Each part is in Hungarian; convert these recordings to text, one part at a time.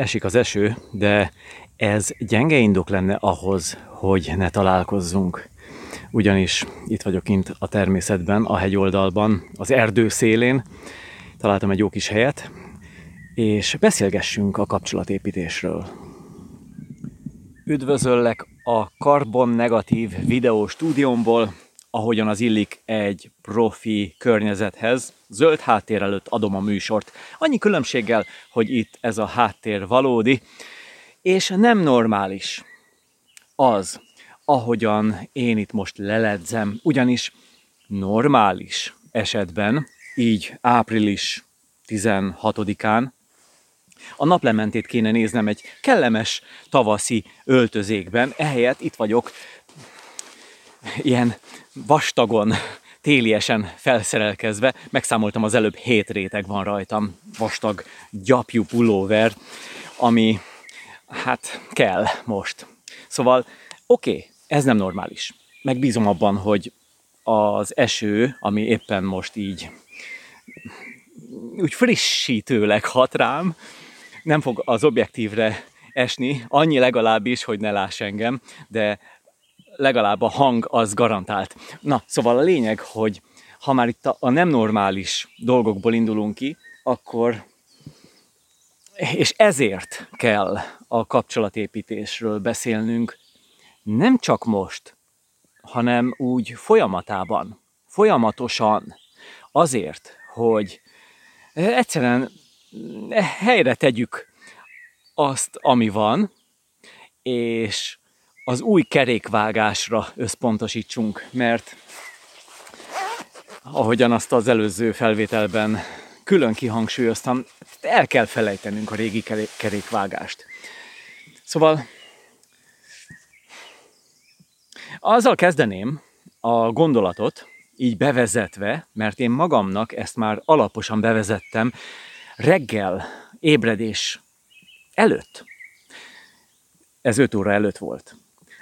Esik az eső, de ez gyenge indok lenne ahhoz, hogy ne találkozzunk. Ugyanis itt vagyok kint a természetben, a hegyoldalban, az erdő szélén. Találtam egy jó kis helyet, és beszélgessünk a kapcsolatépítésről. Üdvözöllek a Karbon Negatív videó stúdiómból, ahogyan az illik egy profi környezethez. Zöld háttér előtt adom a műsort. Annyi különbséggel, hogy itt ez a háttér valódi, és nem normális az, ahogyan én itt most leledzem, ugyanis normális esetben, így április 16-án, a naplementét kéne néznem egy kellemes tavaszi öltözékben, ehelyett itt vagyok ilyen vastagon, téliesen felszerelkezve, megszámoltam az előbb hét réteg van rajtam, vastag gyapjú pulóver, ami hát kell most. Szóval oké, okay, ez nem normális. Megbízom abban, hogy az eső, ami éppen most így úgy frissítőleg hat rám, nem fog az objektívre esni, annyi legalábbis, hogy ne láss engem, de legalább a hang az garantált. Na, szóval a lényeg, hogy ha már itt a, a nem normális dolgokból indulunk ki, akkor és ezért kell a kapcsolatépítésről beszélnünk, nem csak most, hanem úgy folyamatában, folyamatosan, azért, hogy egyszerűen helyre tegyük azt, ami van, és az új kerékvágásra összpontosítsunk, mert ahogyan azt az előző felvételben külön kihangsúlyoztam, el kell felejtenünk a régi kerékvágást. Szóval azzal kezdeném a gondolatot, így bevezetve, mert én magamnak ezt már alaposan bevezettem reggel ébredés előtt. Ez 5 óra előtt volt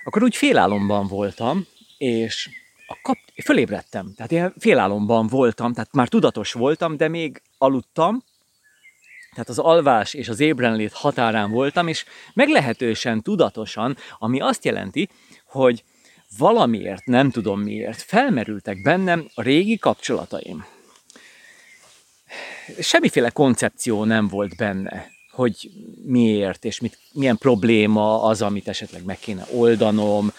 akkor úgy félálomban voltam, és a kap... fölébredtem. Tehát én félálomban voltam, tehát már tudatos voltam, de még aludtam, tehát az alvás és az ébrenlét határán voltam, és meglehetősen tudatosan, ami azt jelenti, hogy valamiért, nem tudom miért, felmerültek bennem a régi kapcsolataim. Semmiféle koncepció nem volt benne hogy miért, és mit, milyen probléma az, amit esetleg meg kéne oldanom,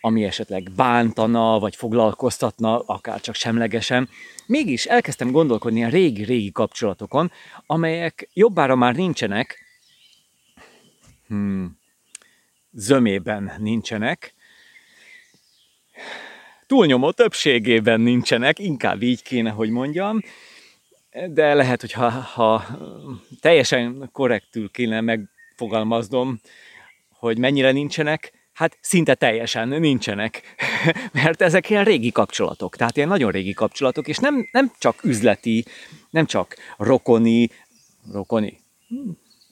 ami esetleg bántana, vagy foglalkoztatna, akár csak semlegesen. Mégis elkezdtem gondolkodni a régi-régi kapcsolatokon, amelyek jobbára már nincsenek, hmm, zömében nincsenek, túlnyomó többségében nincsenek, inkább így kéne, hogy mondjam, de lehet, hogy ha, ha teljesen korrektül kéne megfogalmaznom, hogy mennyire nincsenek, hát szinte teljesen nincsenek, mert ezek ilyen régi kapcsolatok, tehát ilyen nagyon régi kapcsolatok, és nem, nem csak üzleti, nem csak rokoni, rokoni,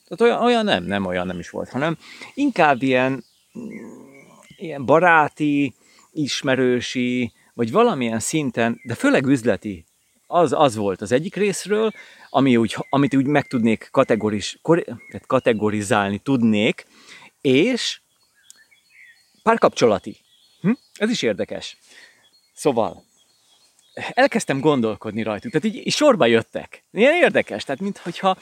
tehát olyan, olyan nem, nem olyan nem is volt, hanem inkább ilyen, ilyen baráti, ismerősi, vagy valamilyen szinten, de főleg üzleti az, az volt az egyik részről, ami úgy, amit úgy meg tudnék kategoris, kategorizálni tudnék, és párkapcsolati. Hm? Ez is érdekes. Szóval, elkezdtem gondolkodni rajtuk, tehát így, így sorba jöttek. Ilyen érdekes, tehát mintha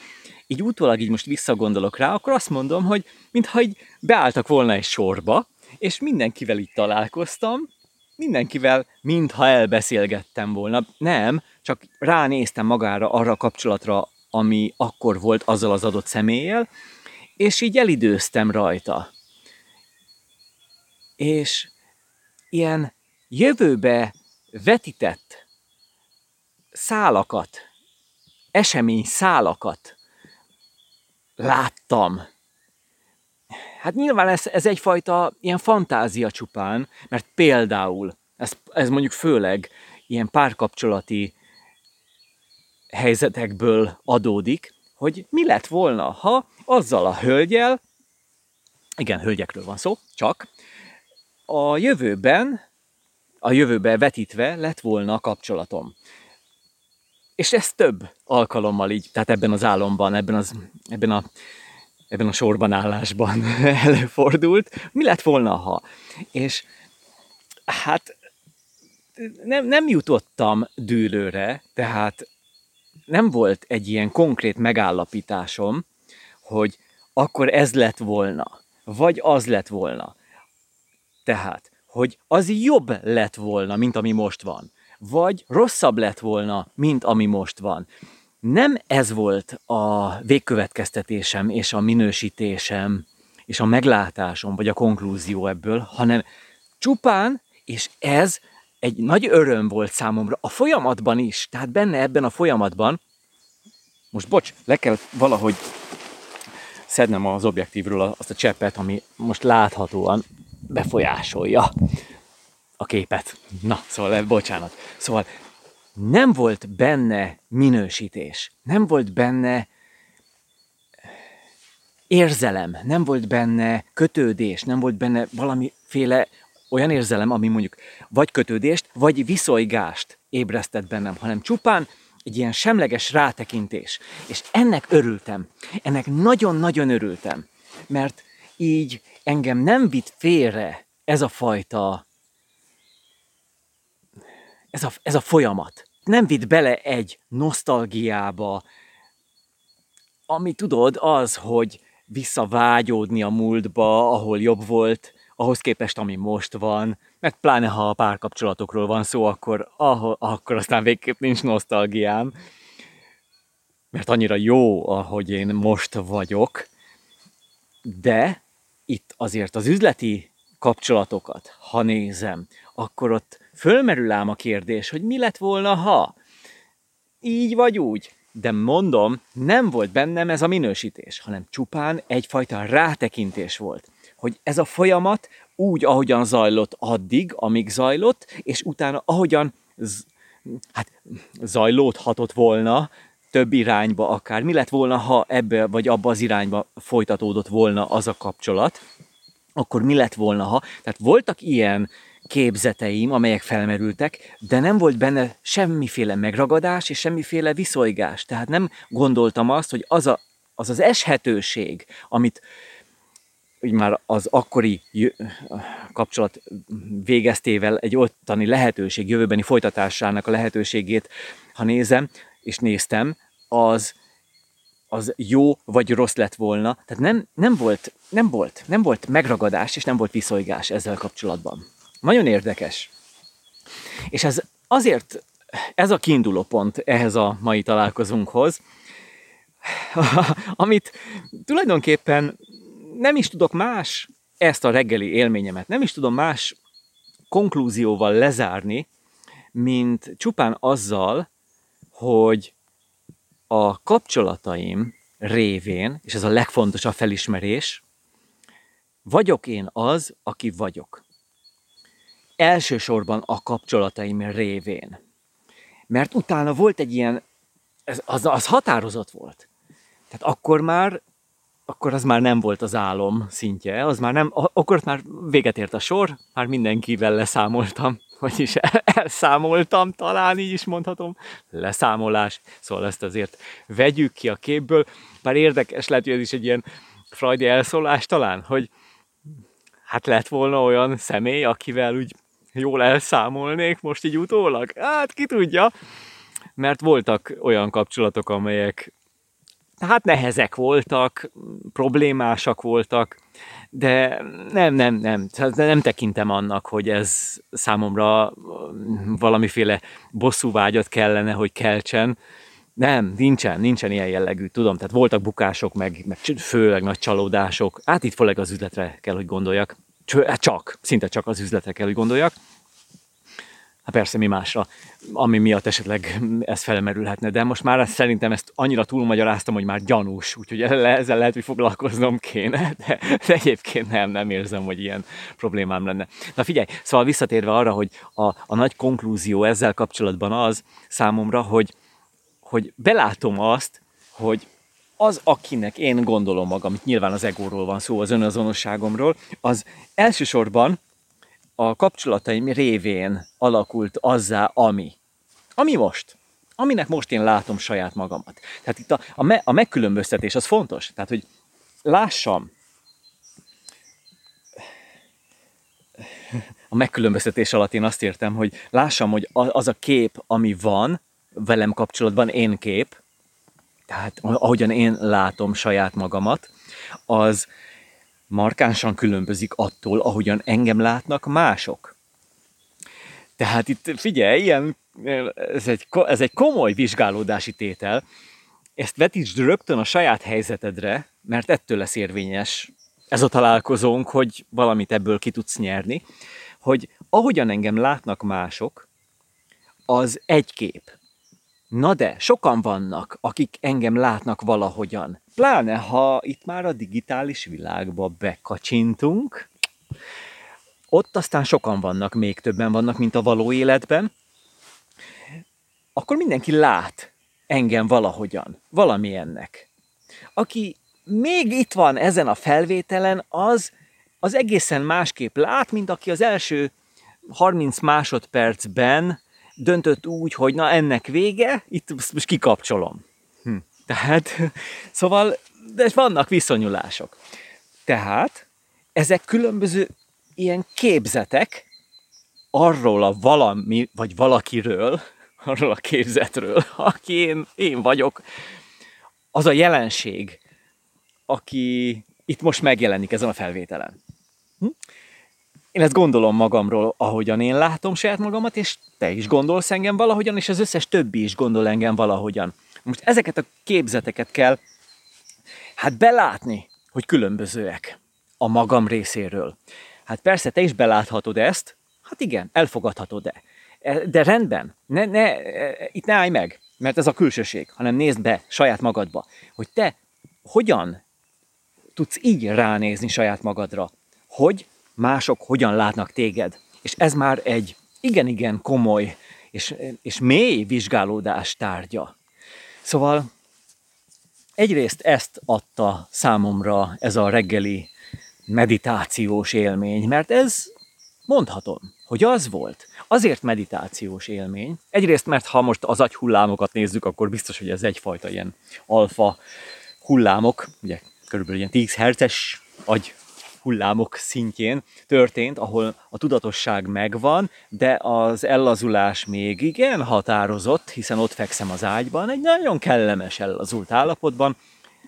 így utólag így most visszagondolok rá, akkor azt mondom, hogy mintha így beálltak volna egy sorba, és mindenkivel így találkoztam, mindenkivel mintha elbeszélgettem volna. Nem, csak ránéztem magára arra a kapcsolatra, ami akkor volt azzal az adott személlyel, és így elidőztem rajta. És ilyen jövőbe vetített szálakat, esemény szálakat láttam. Hát nyilván ez, ez egyfajta ilyen fantázia csupán, mert például, ez, ez mondjuk főleg ilyen párkapcsolati helyzetekből adódik, hogy mi lett volna, ha azzal a hölgyel, igen, hölgyekről van szó, csak a jövőben, a jövőbe vetítve lett volna a kapcsolatom. És ez több alkalommal így, tehát ebben az álomban, ebben, az, ebben a ebben a sorban állásban előfordult. Mi lett volna, ha? És hát nem, nem jutottam dűlőre, tehát nem volt egy ilyen konkrét megállapításom, hogy akkor ez lett volna, vagy az lett volna. Tehát, hogy az jobb lett volna, mint ami most van, vagy rosszabb lett volna, mint ami most van. Nem ez volt a végkövetkeztetésem és a minősítésem és a meglátásom, vagy a konklúzió ebből, hanem csupán, és ez egy nagy öröm volt számomra a folyamatban is, tehát benne ebben a folyamatban, most bocs, le kell valahogy szednem az objektívről azt a cseppet, ami most láthatóan befolyásolja a képet. Na, szóval, bocsánat. Szóval nem volt benne minősítés, nem volt benne érzelem, nem volt benne kötődés, nem volt benne valamiféle olyan érzelem, ami mondjuk vagy kötődést, vagy viszonygást ébresztett bennem, hanem csupán egy ilyen semleges rátekintés. És ennek örültem. Ennek nagyon-nagyon örültem. Mert így engem nem vitt félre ez a fajta, ez a, ez a folyamat. Nem vitt bele egy nosztalgiába, ami tudod az, hogy visszavágyódni a múltba, ahol jobb volt, ahhoz képest, ami most van, meg pláne ha a párkapcsolatokról van szó, akkor, ahol, akkor aztán végképp nincs nosztalgiám, mert annyira jó, ahogy én most vagyok, de itt azért az üzleti kapcsolatokat, ha nézem, akkor ott fölmerül ám a kérdés, hogy mi lett volna, ha így vagy úgy. De mondom, nem volt bennem ez a minősítés, hanem csupán egyfajta rátekintés volt hogy ez a folyamat úgy, ahogyan zajlott addig, amíg zajlott, és utána ahogyan z- hát zajlódhatott volna, több irányba akár. Mi lett volna, ha ebbe vagy abba az irányba folytatódott volna az a kapcsolat, akkor mi lett volna, ha... Tehát voltak ilyen képzeteim, amelyek felmerültek, de nem volt benne semmiféle megragadás és semmiféle viszolygás. Tehát nem gondoltam azt, hogy az a, az, az eshetőség, amit úgy már az akkori kapcsolat végeztével egy ottani lehetőség, jövőbeni folytatásának a lehetőségét, ha nézem, és néztem, az, az jó vagy rossz lett volna. Tehát nem, nem, volt, nem, volt, nem volt megragadás, és nem volt viszolygás ezzel kapcsolatban. Nagyon érdekes. És ez azért, ez a kiinduló pont ehhez a mai találkozónkhoz, amit tulajdonképpen nem is tudok más ezt a reggeli élményemet, nem is tudom más konklúzióval lezárni, mint csupán azzal, hogy a kapcsolataim révén, és ez a legfontosabb felismerés, vagyok én az, aki vagyok. Elsősorban a kapcsolataim révén. Mert utána volt egy ilyen, ez, az, az határozott volt. Tehát akkor már akkor az már nem volt az álom szintje, az már nem, akkor már véget ért a sor, már mindenkivel leszámoltam, vagyis elszámoltam, talán így is mondhatom, leszámolás, szóval ezt azért vegyük ki a képből, bár érdekes lehet, hogy ez is egy ilyen frajdi elszólás talán, hogy hát lett volna olyan személy, akivel úgy jól elszámolnék most így utólag? Hát ki tudja, mert voltak olyan kapcsolatok, amelyek hát nehezek voltak, problémásak voltak, de nem, nem, nem, nem tekintem annak, hogy ez számomra valamiféle bosszúvágyat kellene, hogy keltsen. Nem, nincsen, nincsen ilyen jellegű, tudom, tehát voltak bukások, meg, meg főleg nagy csalódások. Hát itt főleg az üzletre kell, hogy gondoljak. Hát csak, szinte csak az üzletre kell, hogy gondoljak. Hát persze mi másra, ami miatt esetleg ez felmerülhetne, de most már szerintem ezt annyira túlmagyaráztam, hogy már gyanús, úgyhogy ezzel lehet, hogy foglalkoznom kéne, de, de egyébként nem, nem érzem, hogy ilyen problémám lenne. Na figyelj, szóval visszatérve arra, hogy a, a nagy konklúzió ezzel kapcsolatban az számomra, hogy, hogy belátom azt, hogy az, akinek én gondolom magam, itt nyilván az egóról van szó, az önazonosságomról, az elsősorban a kapcsolataim révén alakult azzá, ami. Ami most. Aminek most én látom saját magamat. Tehát itt a, a, me, a megkülönböztetés az fontos. Tehát, hogy lássam a megkülönböztetés alatt én azt értem, hogy lássam, hogy az a kép, ami van velem kapcsolatban, én kép, tehát ahogyan én látom saját magamat, az markánsan különbözik attól, ahogyan engem látnak mások. Tehát itt figyelj, ilyen, ez, egy, ez egy komoly vizsgálódási tétel, ezt vetítsd rögtön a saját helyzetedre, mert ettől lesz érvényes ez a találkozónk, hogy valamit ebből ki tudsz nyerni, hogy ahogyan engem látnak mások, az egy kép. Na de, sokan vannak, akik engem látnak valahogyan. Pláne, ha itt már a digitális világba bekacsintunk, ott aztán sokan vannak, még többen vannak, mint a való életben, akkor mindenki lát engem valahogyan, valamilyennek. Aki még itt van ezen a felvételen, az, az egészen másképp lát, mint aki az első 30 másodpercben döntött úgy, hogy na ennek vége, itt most kikapcsolom. Hm. Tehát, szóval, de vannak viszonyulások. Tehát ezek különböző ilyen képzetek arról a valami, vagy valakiről, arról a képzetről, aki én, én vagyok, az a jelenség, aki itt most megjelenik ezen a felvételen. Hm? Én ezt gondolom magamról, ahogyan én látom saját magamat, és te is gondolsz engem valahogyan, és az összes többi is gondol engem valahogyan. Most ezeket a képzeteket kell hát belátni, hogy különbözőek a magam részéről. Hát persze, te is beláthatod ezt, hát igen, elfogadhatod-e. De rendben, ne, ne, itt ne állj meg, mert ez a külsőség, hanem nézd be saját magadba, hogy te hogyan tudsz így ránézni saját magadra, hogy mások hogyan látnak téged. És ez már egy igen-igen komoly és, és mély vizsgálódás tárgya. Szóval egyrészt ezt adta számomra ez a reggeli meditációs élmény, mert ez mondhatom, hogy az volt. Azért meditációs élmény. Egyrészt, mert ha most az agyhullámokat nézzük, akkor biztos, hogy ez egyfajta ilyen alfa hullámok, ugye körülbelül ilyen 10 herces agy hullámok szintjén történt, ahol a tudatosság megvan, de az ellazulás még igen határozott, hiszen ott fekszem az ágyban, egy nagyon kellemes ellazult állapotban,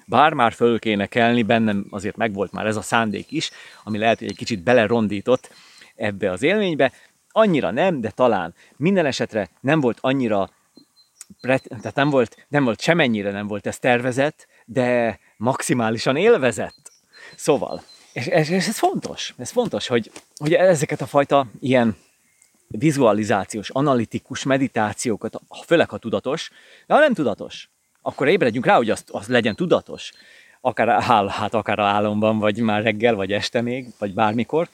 bár már föl kéne kelni, bennem azért megvolt már ez a szándék is, ami lehet, hogy egy kicsit belerondított ebbe az élménybe, annyira nem, de talán minden esetre nem volt annyira, tehát nem volt, nem volt semennyire nem volt ez tervezett, de maximálisan élvezett. Szóval, és, és, és ez fontos, ez fontos, hogy, hogy ezeket a fajta ilyen vizualizációs, analitikus meditációkat, főleg ha tudatos, de ha nem tudatos, akkor ébredjünk rá, hogy az, az legyen tudatos, akár, áll, hát akár álomban, vagy már reggel, vagy este még, vagy bármikor,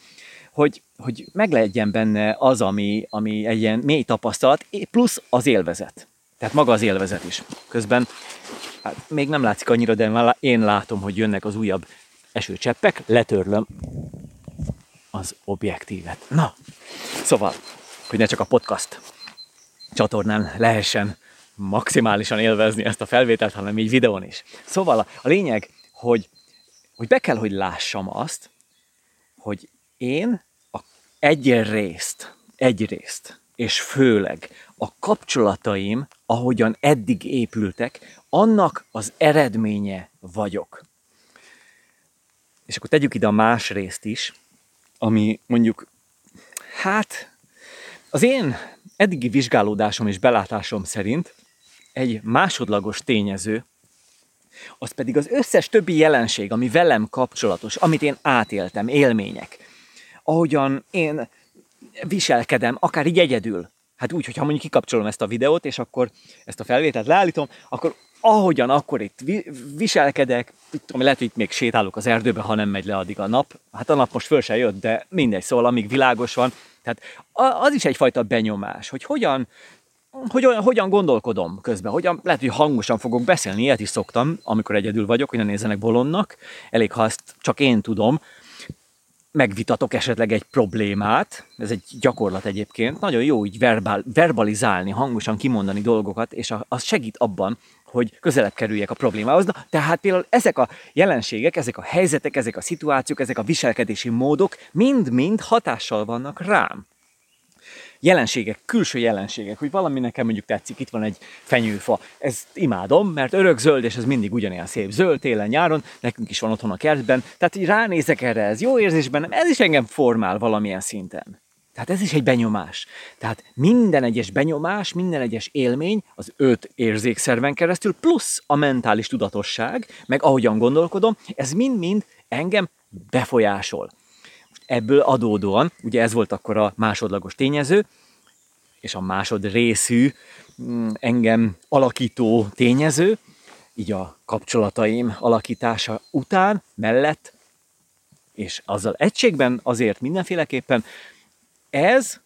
hogy, hogy meglegyen benne az, ami, ami egy ilyen mély tapasztalat, plusz az élvezet. Tehát maga az élvezet is. Közben hát még nem látszik annyira, de én látom, hogy jönnek az újabb esőcseppek, letörlöm az objektívet. Na, szóval, hogy ne csak a podcast csatornán lehessen maximálisan élvezni ezt a felvételt, hanem így videón is. Szóval a, lényeg, hogy, hogy be kell, hogy lássam azt, hogy én a egyrészt, egyrészt, és főleg a kapcsolataim, ahogyan eddig épültek, annak az eredménye vagyok. És akkor tegyük ide a más részt is, ami mondjuk, hát az én eddigi vizsgálódásom és belátásom szerint egy másodlagos tényező, az pedig az összes többi jelenség, ami velem kapcsolatos, amit én átéltem, élmények. Ahogyan én viselkedem, akár így egyedül. Hát úgy, hogyha mondjuk kikapcsolom ezt a videót, és akkor ezt a felvételt leállítom, akkor ahogyan akkor itt viselkedek, itt, tudom, lehet, hogy itt még sétálok az erdőbe, ha nem megy le addig a nap. Hát a nap most föl se jött, de mindegy, szóval amíg világos van. Tehát az is egyfajta benyomás, hogy hogyan, hogyan, hogyan gondolkodom közben, hogyan, lehet, hogy hangosan fogok beszélni, ilyet is szoktam, amikor egyedül vagyok, hogy ne nézzenek bolondnak, elég, ha ezt csak én tudom, megvitatok esetleg egy problémát, ez egy gyakorlat egyébként, nagyon jó így verbál, verbalizálni, hangosan kimondani dolgokat, és az segít abban, hogy közelebb kerüljek a problémához. Na, tehát például ezek a jelenségek, ezek a helyzetek, ezek a szituációk, ezek a viselkedési módok mind-mind hatással vannak rám jelenségek, külső jelenségek, hogy valami nekem mondjuk tetszik, itt van egy fenyőfa, ezt imádom, mert örök zöld, és ez mindig ugyanilyen szép zöld, télen, nyáron, nekünk is van otthon a kertben, tehát így ránézek erre, ez jó érzés bennem, ez is engem formál valamilyen szinten. Tehát ez is egy benyomás. Tehát minden egyes benyomás, minden egyes élmény az öt érzékszerven keresztül, plusz a mentális tudatosság, meg ahogyan gondolkodom, ez mind-mind engem befolyásol. Ebből adódóan, ugye ez volt akkor a másodlagos tényező, és a másod részű mm, engem alakító tényező, így a kapcsolataim alakítása után, mellett, és azzal egységben azért mindenféleképpen, ez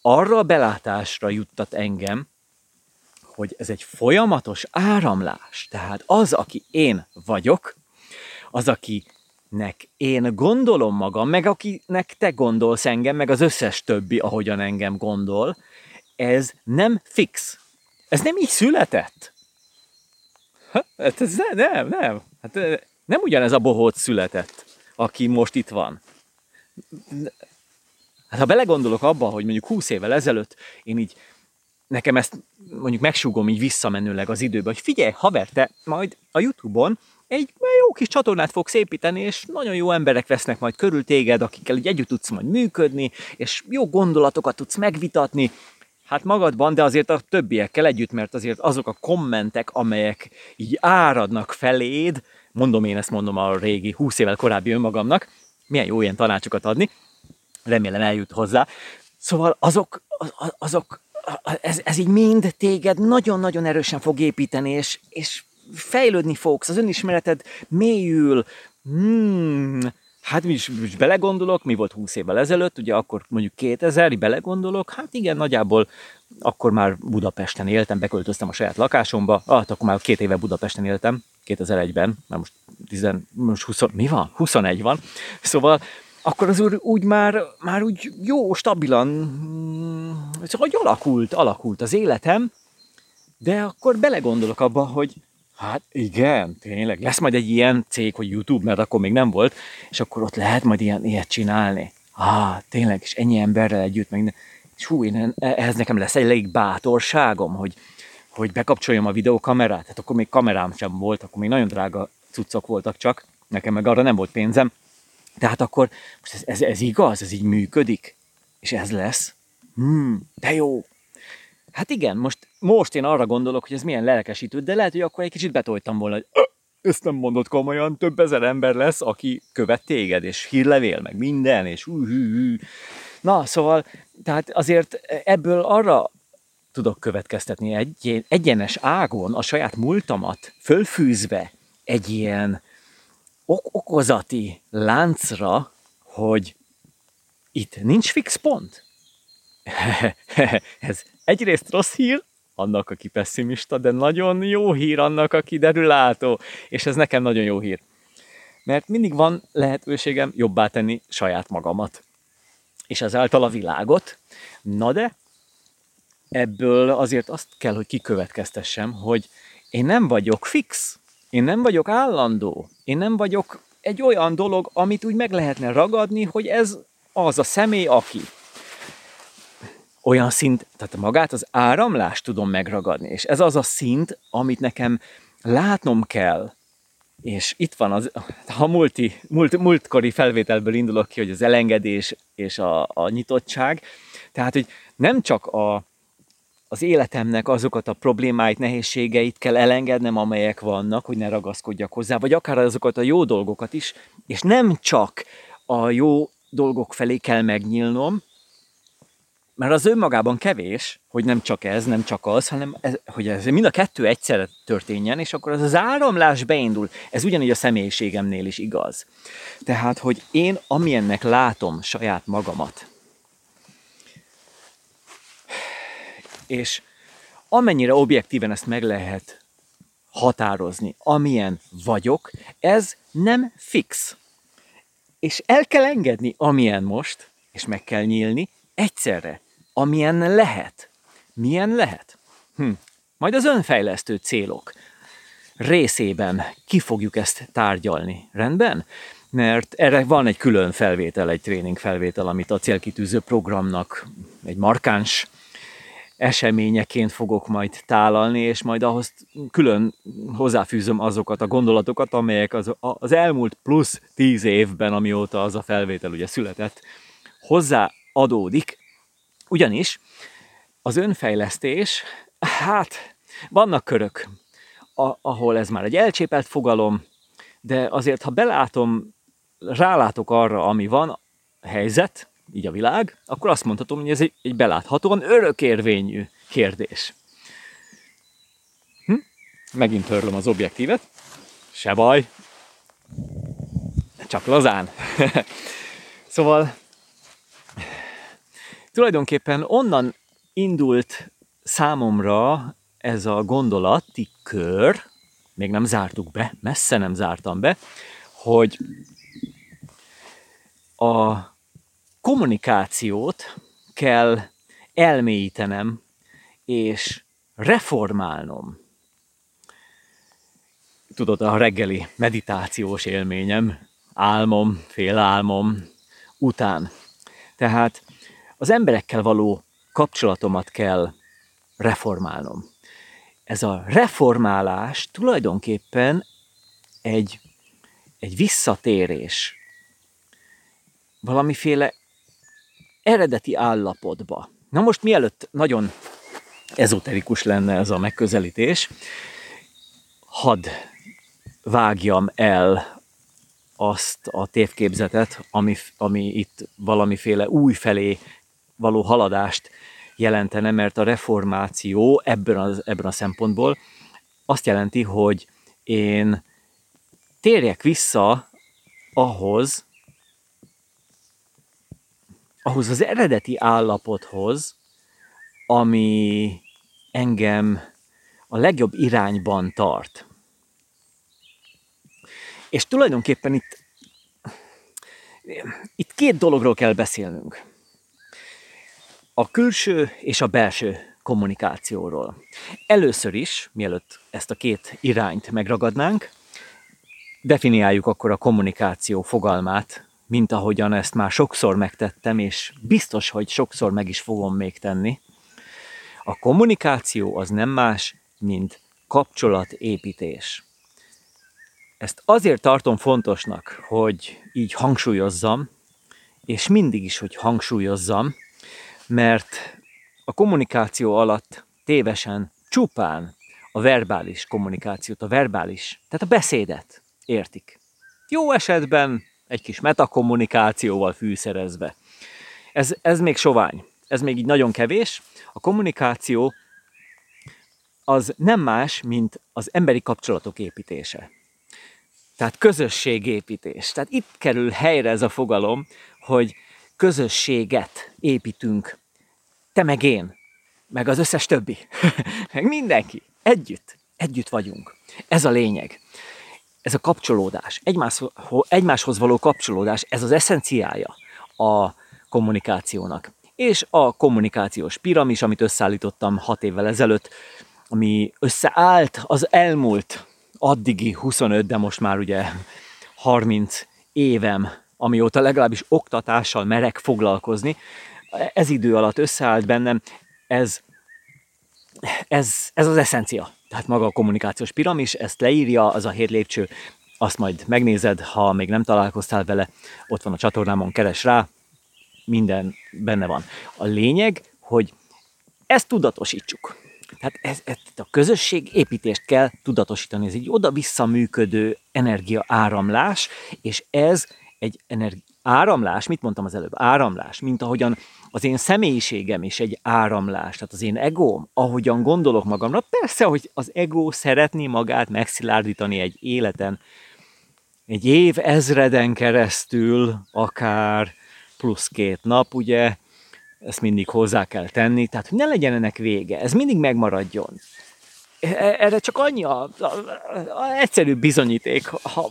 arra a belátásra juttat engem, hogy ez egy folyamatos áramlás. Tehát az, aki én vagyok, az, aki nek én gondolom magam, meg akinek te gondolsz engem, meg az összes többi, ahogyan engem gondol, ez nem fix. Ez nem így született. Hát ez nem, nem, nem. Hát nem ugyanez a bohóc született, aki most itt van. Hát ha belegondolok abba, hogy mondjuk 20 évvel ezelőtt én így nekem ezt mondjuk megsúgom így visszamenőleg az időbe, hogy figyelj, haver, te majd a Youtube-on egy jó kis csatornát fogsz építeni, és nagyon jó emberek vesznek majd körül téged, akikkel így együtt tudsz majd működni, és jó gondolatokat tudsz megvitatni, hát magadban, de azért a többiekkel együtt, mert azért azok a kommentek, amelyek így áradnak feléd, mondom én ezt mondom a régi, 20 évvel korábbi önmagamnak, milyen jó ilyen tanácsokat adni, remélem eljut hozzá. Szóval azok, azok ez, ez így mind téged nagyon-nagyon erősen fog építeni, és, és fejlődni fogsz, az önismereted mélyül, hmm, hát is, is belegondolok, mi volt 20 évvel ezelőtt, ugye akkor mondjuk 2000, belegondolok, hát igen, nagyjából akkor már Budapesten éltem, beköltöztem a saját lakásomba, hát akkor már két éve Budapesten éltem, 2001-ben, mert most, 10, most 20, mi van? 21 van. Szóval akkor az úr úgy már, már úgy jó, stabilan, szóval hogy alakult, alakult az életem, de akkor belegondolok abba, hogy Hát igen, tényleg. Lesz majd egy ilyen cég, hogy YouTube, mert akkor még nem volt, és akkor ott lehet majd ilyen, ilyet csinálni. Ah, tényleg, és ennyi emberrel együtt, meg és hú, én, ehhez nekem lesz egy bátorságom, hogy, hogy bekapcsoljam a videókamerát. Hát akkor még kamerám sem volt, akkor még nagyon drága cuccok voltak csak, nekem meg arra nem volt pénzem. Tehát akkor most ez, ez, ez igaz, ez így működik, és ez lesz. Hmm, de jó, Hát igen, most, most én arra gondolok, hogy ez milyen lelkesítő, de lehet, hogy akkor egy kicsit betoltam volna, hogy ezt nem mondod komolyan, több ezer ember lesz, aki követ téged, és hírlevél, meg minden, és hű. Na, szóval, tehát azért ebből arra tudok következtetni egy, egyenes ágon a saját múltamat fölfűzve egy ilyen ok- okozati láncra, hogy itt nincs fix pont. ez egyrészt rossz hír, annak, aki pessimista, de nagyon jó hír annak, aki derülátó, és ez nekem nagyon jó hír. Mert mindig van lehetőségem jobbá tenni saját magamat, és ezáltal a világot. Na de, ebből azért azt kell, hogy kikövetkeztessem, hogy én nem vagyok fix, én nem vagyok állandó, én nem vagyok egy olyan dolog, amit úgy meg lehetne ragadni, hogy ez az a személy, aki olyan szint, tehát magát az áramlást tudom megragadni, és ez az a szint, amit nekem látnom kell, és itt van az, ha multi, múlt, múltkori felvételből indulok ki, hogy az elengedés és a, a nyitottság, tehát, hogy nem csak a, az életemnek azokat a problémáit, nehézségeit kell elengednem, amelyek vannak, hogy ne ragaszkodjak hozzá, vagy akár azokat a jó dolgokat is, és nem csak a jó dolgok felé kell megnyílnom, mert az önmagában kevés, hogy nem csak ez, nem csak az, hanem ez, hogy ez mind a kettő egyszerre történjen, és akkor az az áramlás beindul. Ez ugyanígy a személyiségemnél is igaz. Tehát, hogy én amilyennek látom saját magamat, és amennyire objektíven ezt meg lehet határozni, amilyen vagyok, ez nem fix. és el kell engedni, amilyen most, és meg kell nyílni egyszerre, amilyen lehet. Milyen lehet? Hm. Majd az önfejlesztő célok részében ki fogjuk ezt tárgyalni. Rendben? Mert erre van egy külön felvétel, egy tréning felvétel, amit a célkitűző programnak egy markáns eseményeként fogok majd tálalni, és majd ahhoz külön hozzáfűzöm azokat a gondolatokat, amelyek az, az elmúlt plusz tíz évben, amióta az a felvétel ugye született, hozzáadódik. Ugyanis az önfejlesztés, hát vannak körök, ahol ez már egy elcsépelt fogalom, de azért, ha belátom, rálátok arra, ami van, helyzet, így a világ, akkor azt mondhatom, hogy ez egy, egy beláthatóan örökérvényű kérdés. Hm? Megint törlöm az objektívet. Se baj. Csak lazán. szóval tulajdonképpen onnan indult számomra ez a gondolati kör, még nem zártuk be, messze nem zártam be, hogy a kommunikációt kell elmélyítenem és reformálnom. Tudod, a reggeli meditációs élményem, álmom, félálmom után. Tehát az emberekkel való kapcsolatomat kell reformálnom. Ez a reformálás tulajdonképpen egy, egy visszatérés valamiféle eredeti állapotba. Na most mielőtt nagyon ezoterikus lenne ez a megközelítés, hadd vágjam el azt a tévképzetet, ami, ami itt valamiféle új felé való haladást jelentene, mert a reformáció ebben a, ebben a szempontból azt jelenti, hogy én térjek vissza ahhoz, ahhoz az eredeti állapothoz, ami engem a legjobb irányban tart. És tulajdonképpen itt, itt két dologról kell beszélnünk. A külső és a belső kommunikációról. Először is, mielőtt ezt a két irányt megragadnánk, definiáljuk akkor a kommunikáció fogalmát, mint ahogyan ezt már sokszor megtettem, és biztos, hogy sokszor meg is fogom még tenni. A kommunikáció az nem más, mint kapcsolatépítés. Ezt azért tartom fontosnak, hogy így hangsúlyozzam, és mindig is, hogy hangsúlyozzam, mert a kommunikáció alatt tévesen csupán a verbális kommunikációt, a verbális, tehát a beszédet értik. Jó esetben egy kis metakommunikációval fűszerezve. Ez, ez még sovány, ez még így nagyon kevés. A kommunikáció az nem más, mint az emberi kapcsolatok építése. Tehát közösségépítés. Tehát itt kerül helyre ez a fogalom, hogy közösséget építünk. Te meg én, meg az összes többi, meg mindenki. Együtt, együtt vagyunk. Ez a lényeg ez a kapcsolódás, egymáshoz, egymáshoz való kapcsolódás, ez az eszenciája a kommunikációnak. És a kommunikációs piramis, amit összeállítottam hat évvel ezelőtt, ami összeállt az elmúlt addigi 25, de most már ugye 30 évem, amióta legalábbis oktatással merek foglalkozni, ez idő alatt összeállt bennem, ez, ez, ez az eszencia tehát maga a kommunikációs piramis, ezt leírja, az a hét lépcső, azt majd megnézed, ha még nem találkoztál vele, ott van a csatornámon, keres rá, minden benne van. A lényeg, hogy ezt tudatosítsuk. Tehát ez, ez, a közösség építést kell tudatosítani. Ez egy oda-vissza működő energia áramlás, és ez egy energi- áramlás, mit mondtam az előbb? Áramlás, mint ahogyan az én személyiségem is egy áramlás, tehát az én egóm, ahogyan gondolok magamra, persze, hogy az ego szeretné magát megszilárdítani egy életen, egy év ezreden keresztül, akár plusz két nap, ugye, ezt mindig hozzá kell tenni, tehát hogy ne legyen ennek vége, ez mindig megmaradjon. e, erre csak annyi a, a, a egyszerű bizonyíték, ha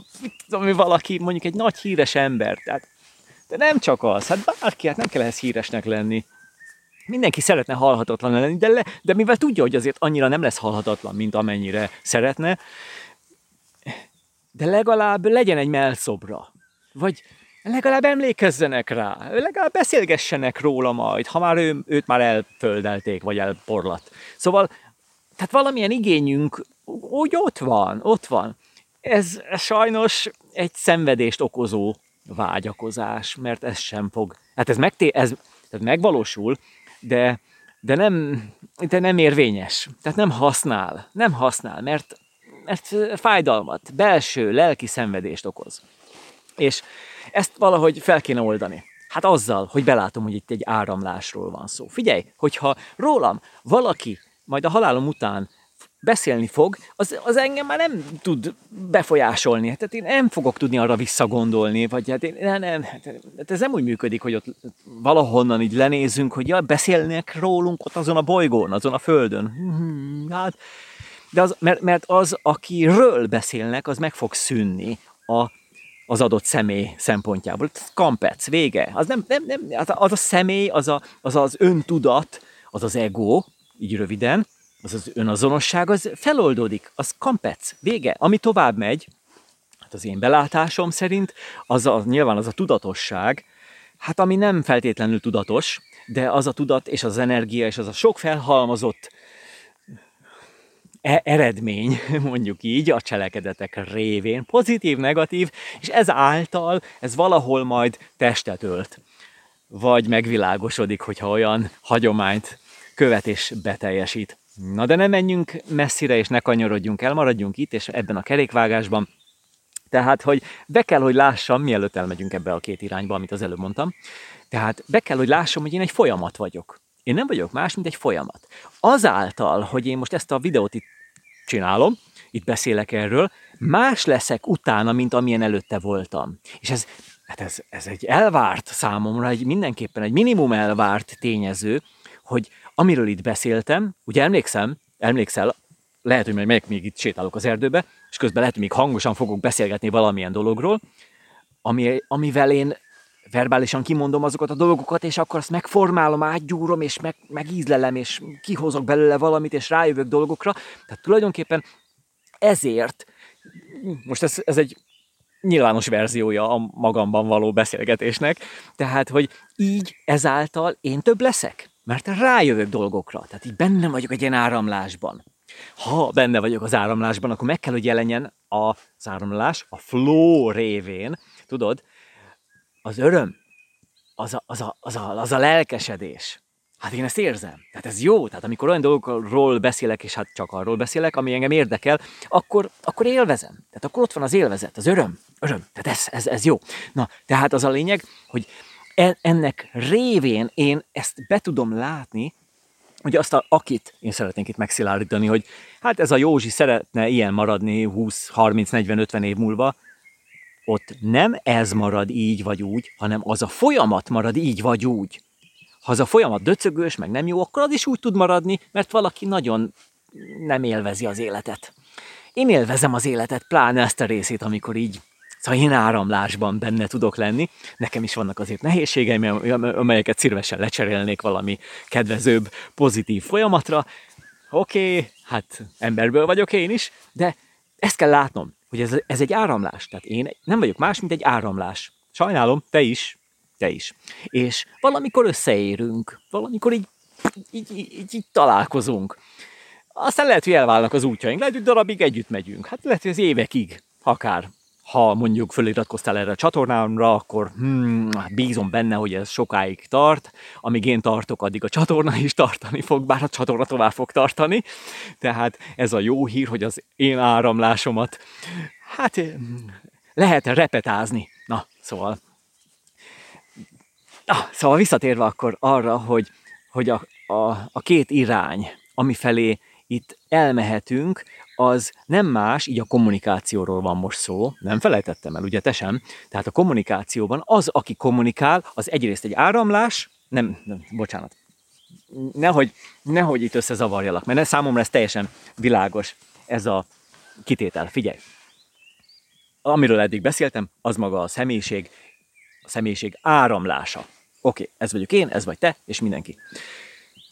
ami valaki mondjuk egy nagy híres ember, tehát de nem csak az, hát bárki, hát nem kell ehhez híresnek lenni. Mindenki szeretne halhatatlan lenni, de, le, de mivel tudja, hogy azért annyira nem lesz halhatatlan, mint amennyire szeretne, de legalább legyen egy melszobra. Vagy legalább emlékezzenek rá, legalább beszélgessenek róla majd, ha már ő, őt már elföldelték, vagy elporlat. Szóval, tehát valamilyen igényünk úgy ott van, ott van. Ez, sajnos egy szenvedést okozó vágyakozás, mert ez sem fog, hát ez, megté, ez tehát megvalósul, de, de, nem, de nem érvényes, tehát nem használ, nem használ, mert, mert fájdalmat, belső, lelki szenvedést okoz. És ezt valahogy fel kéne oldani. Hát azzal, hogy belátom, hogy itt egy áramlásról van szó. Figyelj, hogyha rólam valaki majd a halálom után beszélni fog, az, az engem már nem tud befolyásolni. Tehát én nem fogok tudni arra visszagondolni, vagy hát én, nem, nem, hát ez nem úgy működik, hogy ott valahonnan így lenézünk, hogy ja, beszélnek rólunk ott azon a bolygón, azon a földön. Hmm, hát, de az, mert, mert az, akiről beszélnek, az meg fog szűnni a, az adott személy szempontjából. Kampec, vége. Az, nem, nem, nem, az a személy, az, a, az az öntudat, az az ego, így röviden, az az önazonosság, az feloldódik, az kampec, vége. Ami tovább megy, hát az én belátásom szerint, az a, nyilván az a tudatosság, hát ami nem feltétlenül tudatos, de az a tudat és az energia és az a sok felhalmozott e- eredmény, mondjuk így, a cselekedetek révén, pozitív, negatív, és ez által ez valahol majd testet ölt, vagy megvilágosodik, hogyha olyan hagyományt követ és beteljesít. Na de ne menjünk messzire, és ne kanyarodjunk el, maradjunk itt, és ebben a kerékvágásban. Tehát, hogy be kell, hogy lássam, mielőtt elmegyünk ebbe a két irányba, amit az előbb mondtam, tehát be kell, hogy lássam, hogy én egy folyamat vagyok. Én nem vagyok más, mint egy folyamat. Azáltal, hogy én most ezt a videót itt csinálom, itt beszélek erről, más leszek utána, mint amilyen előtte voltam. És ez, hát ez, ez egy elvárt számomra, egy mindenképpen egy minimum elvárt tényező, hogy amiről itt beszéltem, ugye emlékszem, emlékszel, lehet, hogy megyek még itt sétálok az erdőbe, és közben lehet, hogy még hangosan fogok beszélgetni valamilyen dologról, ami, amivel én verbálisan kimondom azokat a dolgokat, és akkor azt megformálom, átgyúrom, és meg, megízlelem, és kihozok belőle valamit, és rájövök dolgokra. Tehát tulajdonképpen ezért, most ez, ez egy nyilvános verziója a magamban való beszélgetésnek, tehát, hogy így ezáltal én több leszek mert rájövök dolgokra, tehát így benne vagyok egy ilyen áramlásban. Ha benne vagyok az áramlásban, akkor meg kell, hogy jelenjen az áramlás, a flow révén, tudod, az öröm, az a, az a, az a, az a lelkesedés. Hát én ezt érzem. Tehát ez jó. Tehát amikor olyan dolgokról beszélek, és hát csak arról beszélek, ami engem érdekel, akkor, akkor élvezem. Tehát akkor ott van az élvezet, az öröm. Öröm. Tehát ez, ez, ez jó. Na, tehát az a lényeg, hogy ennek révén én ezt be tudom látni, hogy azt, a, akit én szeretnék itt megszilárdítani, hogy hát ez a Józsi szeretne ilyen maradni 20, 30, 40, 50 év múlva, ott nem ez marad így vagy úgy, hanem az a folyamat marad így vagy úgy. Ha az a folyamat döcögős, meg nem jó, akkor az is úgy tud maradni, mert valaki nagyon nem élvezi az életet. Én élvezem az életet, pláne ezt a részét, amikor így Szóval én áramlásban benne tudok lenni. Nekem is vannak azért nehézségeim, amelyeket szívesen lecserélnék valami kedvezőbb, pozitív folyamatra. Oké, okay, hát emberből vagyok én is, de ezt kell látnom, hogy ez, ez egy áramlás. Tehát én nem vagyok más, mint egy áramlás. Sajnálom, te is, te is. És valamikor összeérünk, valamikor így, így, így, így, találkozunk. Aztán lehet, hogy elválnak az útjaink, lehet, hogy darabig együtt megyünk. Hát lehet, hogy az évekig, akár ha mondjuk föliratkoztál erre a csatornámra, akkor hmm, bízom benne, hogy ez sokáig tart. Amíg én tartok, addig a csatorna is tartani fog, bár a csatorna tovább fog tartani. Tehát ez a jó hír, hogy az én áramlásomat hát lehet repetázni. Na, szóval Na, szóval visszatérve akkor arra, hogy, hogy a, a, a két irány, ami felé itt elmehetünk, az nem más, így a kommunikációról van most szó, nem felejtettem el, ugye te sem, tehát a kommunikációban az, aki kommunikál, az egyrészt egy áramlás, nem, nem bocsánat, nehogy, nehogy itt összezavarjalak, mert számomra ez teljesen világos, ez a kitétel. Figyelj! Amiről eddig beszéltem, az maga a személyiség, a személyiség áramlása. Oké, okay, ez vagyok én, ez vagy te, és mindenki.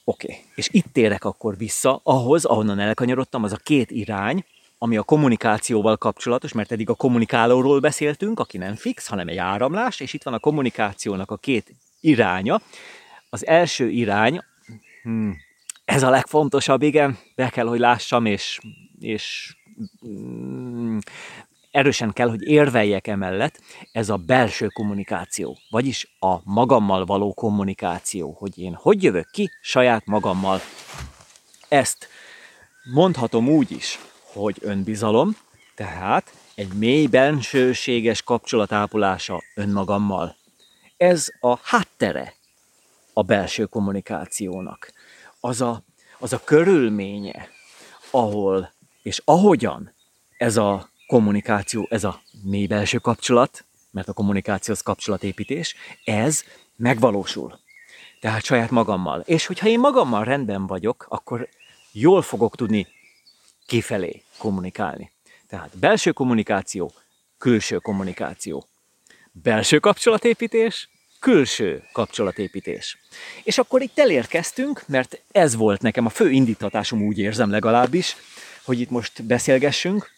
Oké, okay. és itt térek akkor vissza ahhoz, ahonnan elkanyarodtam, az a két irány, ami a kommunikációval kapcsolatos, mert eddig a kommunikálóról beszéltünk, aki nem fix, hanem egy áramlás, és itt van a kommunikációnak a két iránya. Az első irány, hmm, ez a legfontosabb, igen, be kell, hogy lássam, és, és hmm, erősen kell, hogy érveljek emellett, ez a belső kommunikáció, vagyis a magammal való kommunikáció, hogy én hogy jövök ki saját magammal. Ezt mondhatom úgy is, hogy önbizalom, tehát egy mély bensőséges kapcsolatápolása önmagammal. Ez a háttere a belső kommunikációnak. Az a, az a körülménye, ahol és ahogyan ez a kommunikáció, ez a mély belső kapcsolat, mert a kommunikáció az kapcsolatépítés, ez megvalósul. Tehát saját magammal. És hogyha én magammal rendben vagyok, akkor jól fogok tudni kifelé kommunikálni. Tehát belső kommunikáció, külső kommunikáció. Belső kapcsolatépítés, külső kapcsolatépítés. És akkor itt elérkeztünk, mert ez volt nekem a fő indítatásom, úgy érzem legalábbis, hogy itt most beszélgessünk,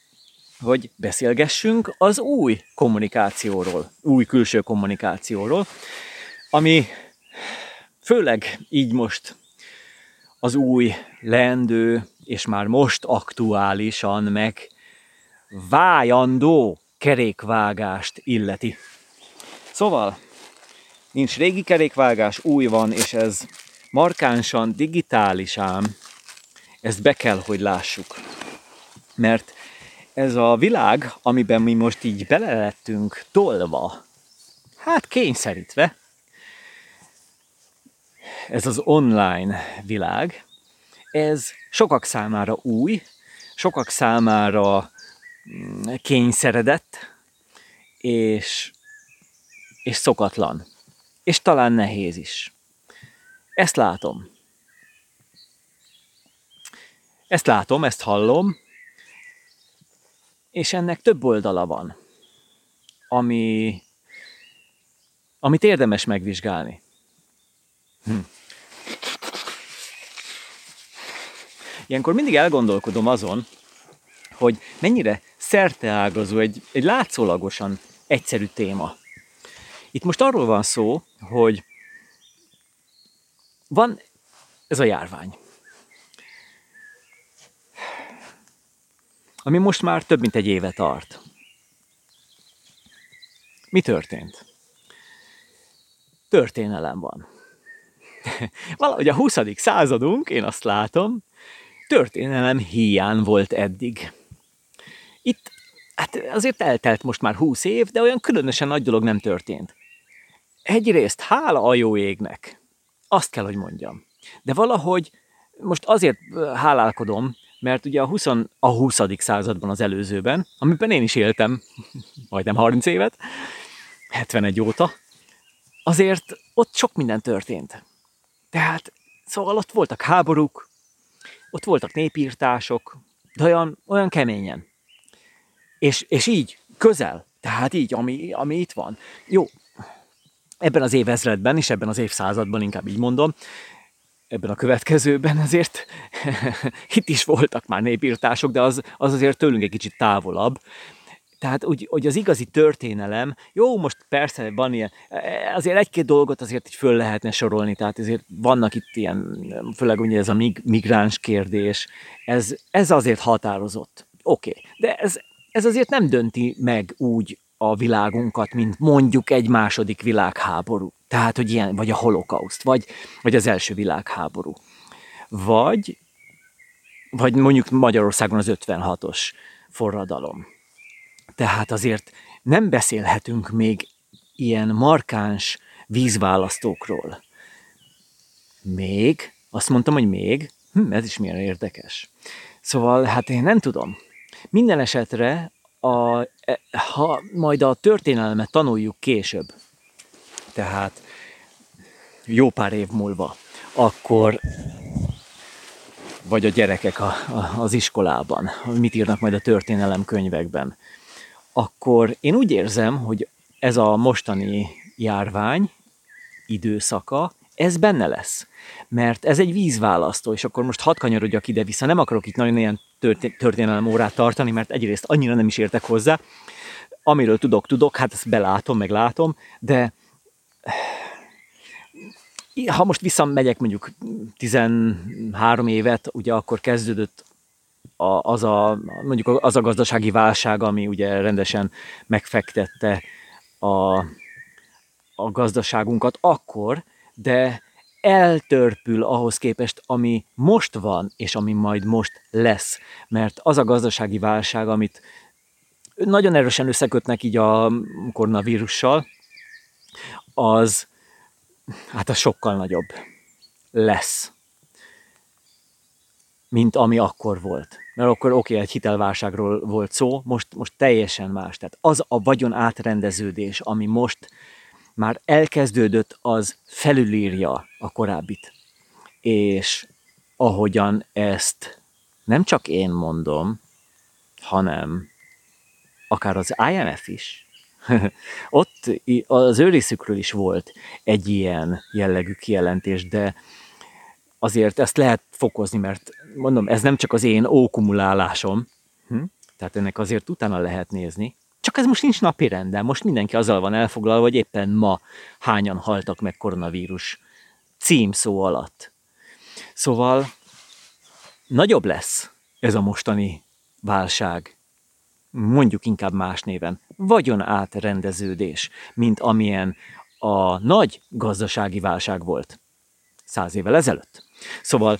hogy beszélgessünk az új kommunikációról, új külső kommunikációról, ami főleg így most az új leendő és már most aktuálisan meg vájandó kerékvágást illeti. Szóval nincs régi kerékvágás, új van, és ez markánsan digitális ám, ezt be kell, hogy lássuk. Mert ez a világ, amiben mi most így belelettünk tolva, hát kényszerítve, ez az online világ, ez sokak számára új, sokak számára mm, kényszeredett, és, és szokatlan. És talán nehéz is. Ezt látom. Ezt látom, ezt hallom, és ennek több oldala van, ami, amit érdemes megvizsgálni. Hm. Ilyenkor mindig elgondolkodom azon, hogy mennyire szerteágazó egy, egy látszólagosan egyszerű téma. Itt most arról van szó, hogy van ez a járvány, ami most már több mint egy éve tart. Mi történt? Történelem van. Valahogy a 20. századunk, én azt látom, történelem hiány volt eddig. Itt hát azért eltelt most már húsz év, de olyan különösen nagy dolog nem történt. Egyrészt hála a jó égnek, azt kell, hogy mondjam. De valahogy most azért hálálkodom, mert ugye a 20, a 20. században az előzőben, amiben én is éltem, majdnem 30 évet, 71 óta, azért ott sok minden történt. Tehát, szóval ott voltak háborúk, ott voltak népírtások, de olyan, olyan keményen. És, és így, közel, tehát így, ami, ami itt van. Jó, ebben az évezredben, és ebben az évszázadban inkább így mondom, ebben a következőben azért itt is voltak már népírtások, de az, az azért tőlünk egy kicsit távolabb. Tehát, úgy, hogy az igazi történelem, jó, most persze van ilyen, azért egy-két dolgot azért így föl lehetne sorolni, tehát azért vannak itt ilyen, főleg ugye ez a migráns kérdés, ez, ez azért határozott. Oké, okay. de ez, ez azért nem dönti meg úgy a világunkat, mint mondjuk egy második világháború. Tehát, hogy ilyen, vagy a holokauszt, vagy, vagy az első világháború. Vagy, vagy mondjuk Magyarországon az 56-os forradalom. Tehát azért nem beszélhetünk még ilyen markáns vízválasztókról. Még, azt mondtam, hogy még, hm, ez is milyen érdekes. Szóval, hát én nem tudom. Minden esetre, a, e, ha majd a történelmet tanuljuk később, tehát jó pár év múlva, akkor vagy a gyerekek a, a, az iskolában, mit írnak majd a történelem könyvekben, akkor én úgy érzem, hogy ez a mostani járvány időszaka, ez benne lesz. Mert ez egy vízválasztó, és akkor most hadd kanyarodjak ide-vissza, nem akarok itt nagyon ilyen történelem órát tartani, mert egyrészt annyira nem is értek hozzá, amiről tudok, tudok, hát ezt belátom, meg látom, de ha most visszamegyek mondjuk 13 évet, ugye akkor kezdődött az, a, mondjuk az a gazdasági válság, ami ugye rendesen megfektette a, a gazdaságunkat akkor, de eltörpül ahhoz képest, ami most van, és ami majd most lesz. Mert az a gazdasági válság, amit nagyon erősen összekötnek így a koronavírussal, az hát a sokkal nagyobb lesz, mint ami akkor volt. Mert akkor oké, okay, egy hitelválságról volt szó, most, most teljesen más. Tehát az a vagyon átrendeződés, ami most már elkezdődött, az felülírja a korábbit. És ahogyan ezt nem csak én mondom, hanem akár az IMF is, ott az ő részükről is volt egy ilyen jellegű kijelentés, de azért ezt lehet fokozni, mert mondom, ez nem csak az én ókumulálásom, hm? tehát ennek azért utána lehet nézni, csak ez most nincs napi renden, most mindenki azzal van elfoglalva, hogy éppen ma hányan haltak meg koronavírus címszó alatt. Szóval nagyobb lesz ez a mostani válság, mondjuk inkább más néven, vagyon átrendeződés, mint amilyen a nagy gazdasági válság volt száz évvel ezelőtt. Szóval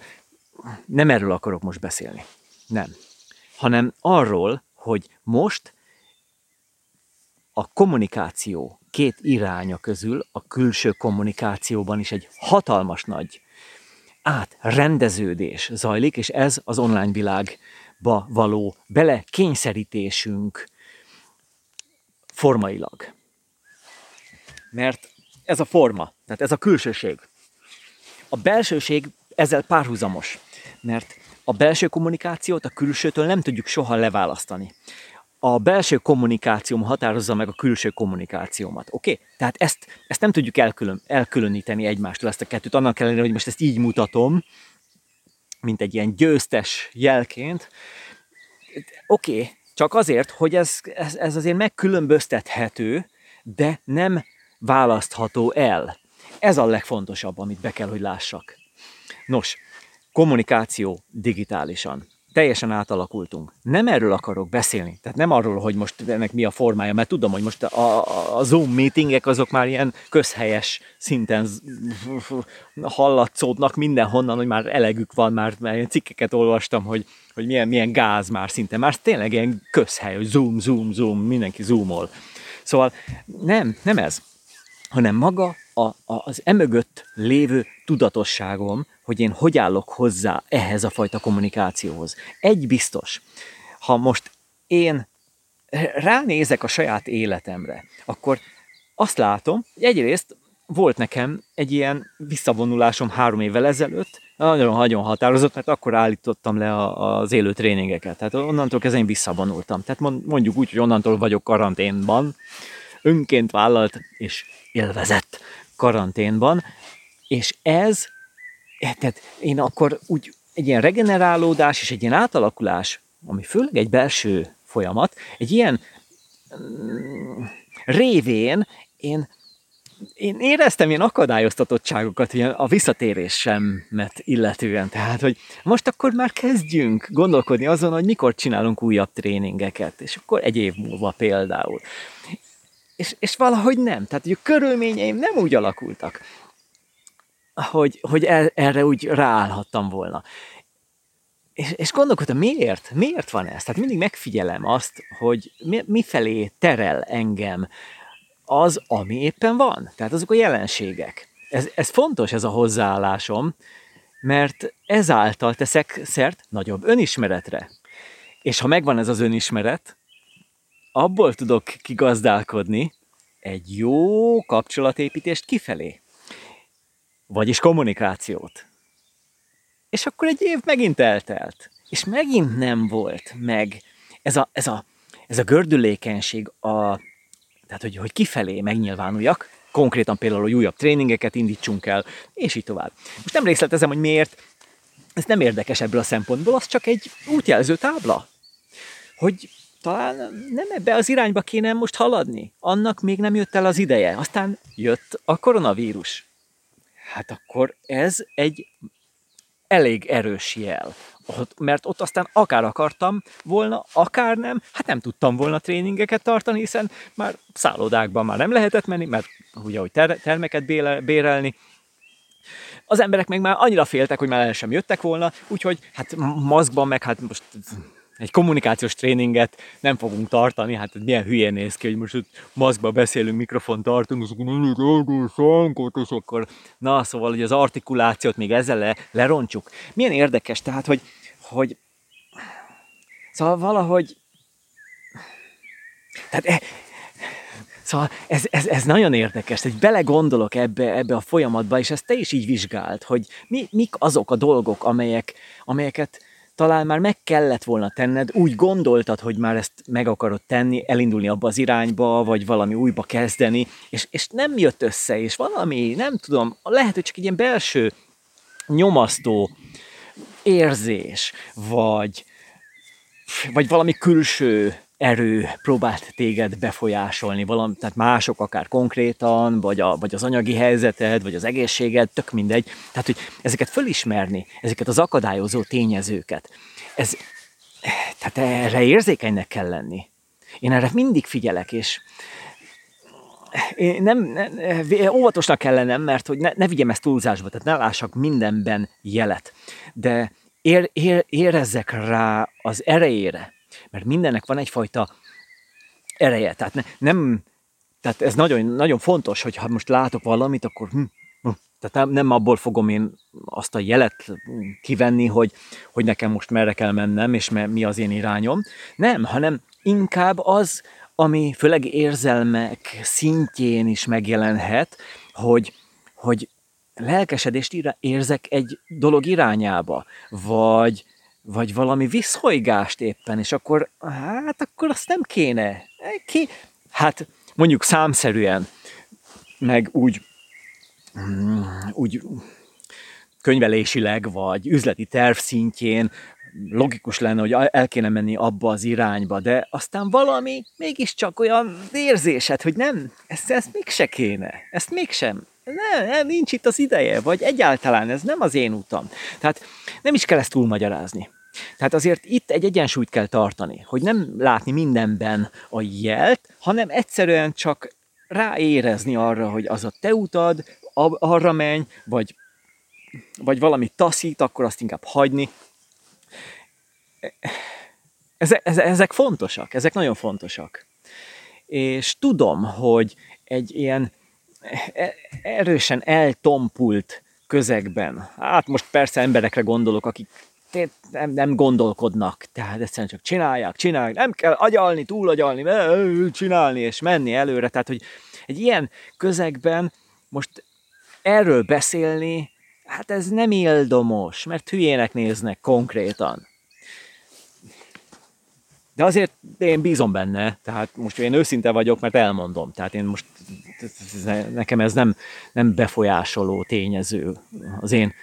nem erről akarok most beszélni. Nem. Hanem arról, hogy most a kommunikáció két iránya közül a külső kommunikációban is egy hatalmas nagy átrendeződés zajlik, és ez az online világba való bele kényszerítésünk formailag. Mert ez a forma, tehát ez a külsőség. A belsőség ezzel párhuzamos, mert a belső kommunikációt a külsőtől nem tudjuk soha leválasztani. A belső kommunikációm határozza meg a külső kommunikációmat. Oké? Okay? Tehát ezt, ezt nem tudjuk elkülön, elkülöníteni egymástól, ezt a kettőt, annak ellenére, hogy most ezt így mutatom, mint egy ilyen győztes jelként. Oké, okay, csak azért, hogy ez, ez, ez azért megkülönböztethető, de nem választható el. Ez a legfontosabb, amit be kell, hogy lássak. Nos, kommunikáció digitálisan. Teljesen átalakultunk. Nem erről akarok beszélni, tehát nem arról, hogy most ennek mi a formája, mert tudom, hogy most a, a, Zoom meetingek azok már ilyen közhelyes szinten hallatszódnak mindenhonnan, hogy már elegük van, már, már ilyen cikkeket olvastam, hogy, hogy milyen, milyen gáz már szinte, már tényleg ilyen közhely, hogy zoom, zoom, zoom, mindenki zoomol. Szóval nem, nem ez, hanem maga a, a, az emögött lévő tudatosságom, hogy én hogy állok hozzá ehhez a fajta kommunikációhoz. Egy biztos, ha most én ránézek a saját életemre, akkor azt látom, hogy egyrészt volt nekem egy ilyen visszavonulásom három évvel ezelőtt, nagyon-nagyon határozott, mert akkor állítottam le az élő tréningeket. Tehát onnantól kezdve én visszavonultam. Tehát mondjuk úgy, hogy onnantól vagyok karanténban, önként vállalt és élvezett karanténban, és ez, eh, tehát én akkor úgy egy ilyen regenerálódás és egy ilyen átalakulás, ami főleg egy belső folyamat, egy ilyen mm, révén én, én éreztem ilyen akadályoztatottságokat ilyen a visszatérésemet illetően. Tehát, hogy most akkor már kezdjünk gondolkodni azon, hogy mikor csinálunk újabb tréningeket, és akkor egy év múlva például és, és valahogy nem. Tehát, a körülményeim nem úgy alakultak, hogy, hogy el, erre úgy ráállhattam volna. És, és gondolkodtam, miért? Miért van ez? Tehát mindig megfigyelem azt, hogy mi, mifelé terel engem az, ami éppen van. Tehát azok a jelenségek. Ez, ez fontos, ez a hozzáállásom, mert ezáltal teszek szert nagyobb önismeretre. És ha megvan ez az önismeret, abból tudok kigazdálkodni egy jó kapcsolatépítést kifelé. vagyis kommunikációt. És akkor egy év megint eltelt, és megint nem volt meg ez a, ez a, ez a gördülékenység, a, tehát hogy, hogy kifelé megnyilvánuljak, konkrétan például, hogy újabb tréningeket indítsunk el, és így tovább. Most nem részletezem, hogy miért, ez nem érdekes ebből a szempontból, az csak egy útjelző tábla, hogy talán nem ebbe az irányba kéne most haladni. Annak még nem jött el az ideje. Aztán jött a koronavírus. Hát akkor ez egy elég erős jel. Mert ott aztán akár akartam volna, akár nem, hát nem tudtam volna tréningeket tartani, hiszen már szállodákban már nem lehetett menni, mert ugye, hogy ter- termeket bérelni, az emberek meg már annyira féltek, hogy már el sem jöttek volna, úgyhogy hát maszkban meg hát most egy kommunikációs tréninget nem fogunk tartani, hát milyen hülyén néz ki, hogy most itt maszkba beszélünk, mikrofon tartunk, és akkor na szóval, hogy az artikulációt még ezzel le, lerontsuk. Milyen érdekes, tehát, hogy, hogy szóval valahogy tehát e, Szóval ez, ez, ez nagyon érdekes, hogy belegondolok ebbe, ebbe a folyamatba, és ezt te is így vizsgált, hogy mi, mik azok a dolgok, amelyek, amelyeket talán már meg kellett volna tenned, úgy gondoltad, hogy már ezt meg akarod tenni, elindulni abba az irányba, vagy valami újba kezdeni, és, és nem jött össze, és valami, nem tudom, lehet, hogy csak egy ilyen belső nyomasztó érzés, vagy, vagy valami külső erő próbált téged befolyásolni, valami, tehát mások akár konkrétan, vagy, a, vagy az anyagi helyzeted, vagy az egészséged, tök mindegy. Tehát, hogy ezeket fölismerni, ezeket az akadályozó tényezőket, ez, tehát erre érzékenynek kell lenni. Én erre mindig figyelek, és én nem, nem, óvatosnak kell lennem, mert hogy ne, ne vigyem ezt túlzásba, tehát ne lássak mindenben jelet. De ér, ér, érezzek rá az erejére, mert mindennek van egyfajta ereje. Tehát ne, nem, tehát ez nagyon, nagyon fontos, hogy ha most látok valamit, akkor hm, hm, tehát nem, abból fogom én azt a jelet kivenni, hogy, hogy nekem most merre kell mennem, és mi az én irányom. Nem, hanem inkább az, ami főleg érzelmek szintjén is megjelenhet, hogy, hogy lelkesedést érzek egy dolog irányába, vagy, vagy valami visszhajgást éppen, és akkor, hát akkor azt nem kéne. Ki? Hát mondjuk számszerűen, meg úgy, mm, úgy könyvelésileg, vagy üzleti terv szintjén logikus lenne, hogy el kéne menni abba az irányba, de aztán valami mégiscsak olyan érzésed, hogy nem, ezt, ezt mégse kéne, ezt mégsem, nem, nem, nincs itt az ideje, vagy egyáltalán ez nem az én utam. Tehát nem is kell ezt túlmagyarázni. Tehát azért itt egy egyensúlyt kell tartani, hogy nem látni mindenben a jelt, hanem egyszerűen csak ráérezni arra, hogy az a te utad, arra menj, vagy, vagy valami taszít, akkor azt inkább hagyni. Ezek, ezek fontosak, ezek nagyon fontosak. És tudom, hogy egy ilyen erősen eltompult közegben, hát most persze emberekre gondolok, akik nem, nem gondolkodnak, tehát egyszerűen csak csinálják, csinálják, nem kell agyalni, túlagyalni, csinálni és menni előre, tehát hogy egy ilyen közegben most erről beszélni, hát ez nem ildomos, mert hülyének néznek konkrétan. De azért én bízom benne, tehát most én őszinte vagyok, mert elmondom. Tehát én most, nekem ez nem, nem befolyásoló tényező. Az én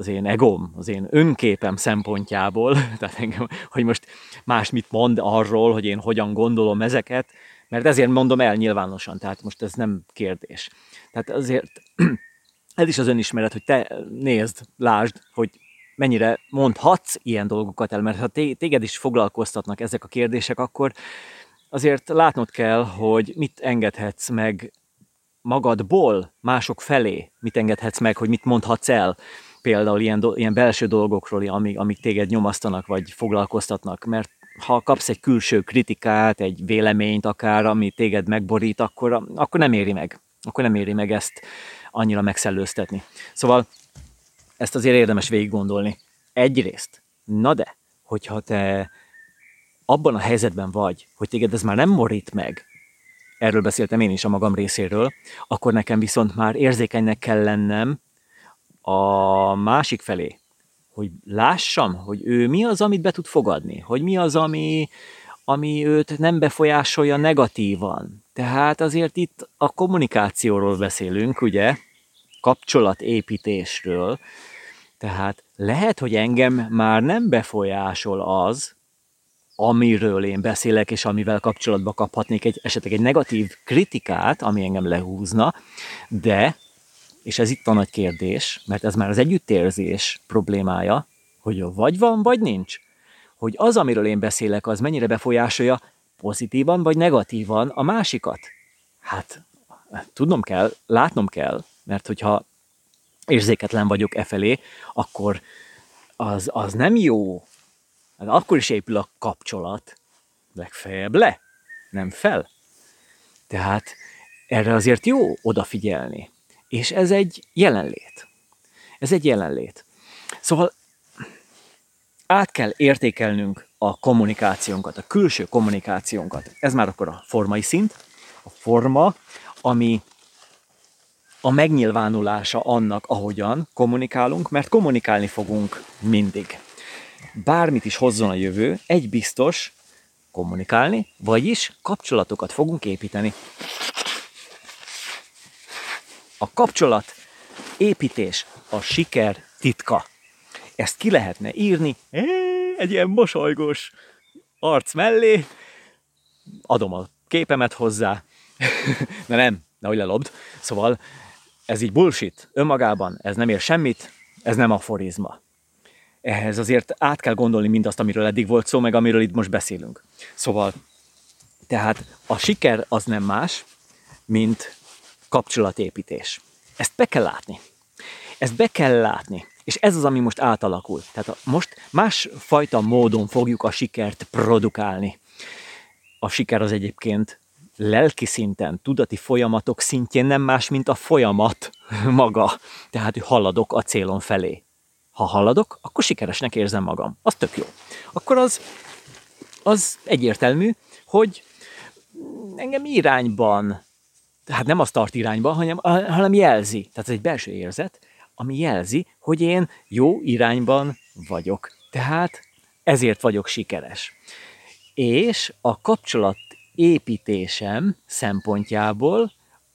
az én egóm, az én önképem szempontjából, tehát engem, hogy most más mit mond arról, hogy én hogyan gondolom ezeket, mert ezért mondom el nyilvánosan, tehát most ez nem kérdés. Tehát azért ez is az önismeret, hogy te nézd, lásd, hogy mennyire mondhatsz ilyen dolgokat el, mert ha téged is foglalkoztatnak ezek a kérdések, akkor azért látnod kell, hogy mit engedhetsz meg magadból mások felé, mit engedhetsz meg, hogy mit mondhatsz el például ilyen, do, ilyen belső dolgokról, amik, amik téged nyomasztanak, vagy foglalkoztatnak, mert ha kapsz egy külső kritikát, egy véleményt akár, ami téged megborít, akkor, akkor nem éri meg. Akkor nem éri meg ezt annyira megszellőztetni. Szóval ezt azért érdemes végig gondolni. Egyrészt, na de, hogyha te abban a helyzetben vagy, hogy téged ez már nem borít meg, erről beszéltem én is a magam részéről, akkor nekem viszont már érzékenynek kell lennem a másik felé, hogy lássam, hogy ő mi az, amit be tud fogadni, hogy mi az, ami, ami őt nem befolyásolja negatívan. Tehát azért itt a kommunikációról beszélünk, ugye, kapcsolatépítésről, tehát lehet, hogy engem már nem befolyásol az, amiről én beszélek, és amivel kapcsolatba kaphatnék egy, esetleg egy negatív kritikát, ami engem lehúzna, de, és ez itt a nagy kérdés, mert ez már az együttérzés problémája, hogy vagy van, vagy nincs. Hogy az, amiről én beszélek, az mennyire befolyásolja pozitívan vagy negatívan a másikat. Hát, tudnom kell, látnom kell, mert hogyha érzéketlen vagyok e felé, akkor az, az nem jó. Hát akkor is épül a kapcsolat. Legfeljebb le, nem fel. Tehát erre azért jó odafigyelni. És ez egy jelenlét. Ez egy jelenlét. Szóval át kell értékelnünk a kommunikációnkat, a külső kommunikációnkat. Ez már akkor a formai szint. A forma, ami a megnyilvánulása annak, ahogyan kommunikálunk, mert kommunikálni fogunk mindig. Bármit is hozzon a jövő, egy biztos, kommunikálni, vagyis kapcsolatokat fogunk építeni. A kapcsolat építés a siker titka. Ezt ki lehetne írni egy ilyen mosolygós arc mellé, adom a képemet hozzá, de nem, nehogy lelobd. Szóval ez így bullshit önmagában, ez nem ér semmit, ez nem aforizma. Ehhez azért át kell gondolni mindazt, amiről eddig volt szó, meg amiről itt most beszélünk. Szóval, tehát a siker az nem más, mint kapcsolatépítés. Ezt be kell látni. Ezt be kell látni. És ez az, ami most átalakul. Tehát most másfajta módon fogjuk a sikert produkálni. A siker az egyébként lelki szinten, tudati folyamatok szintjén nem más, mint a folyamat maga. Tehát, hogy haladok a célon felé. Ha haladok, akkor sikeresnek érzem magam. Az tök jó. Akkor az, az egyértelmű, hogy engem irányban, tehát nem a start irányban, hanem, hanem jelzi. Tehát ez egy belső érzet, ami jelzi, hogy én jó irányban vagyok. Tehát ezért vagyok sikeres. És a kapcsolat építésem szempontjából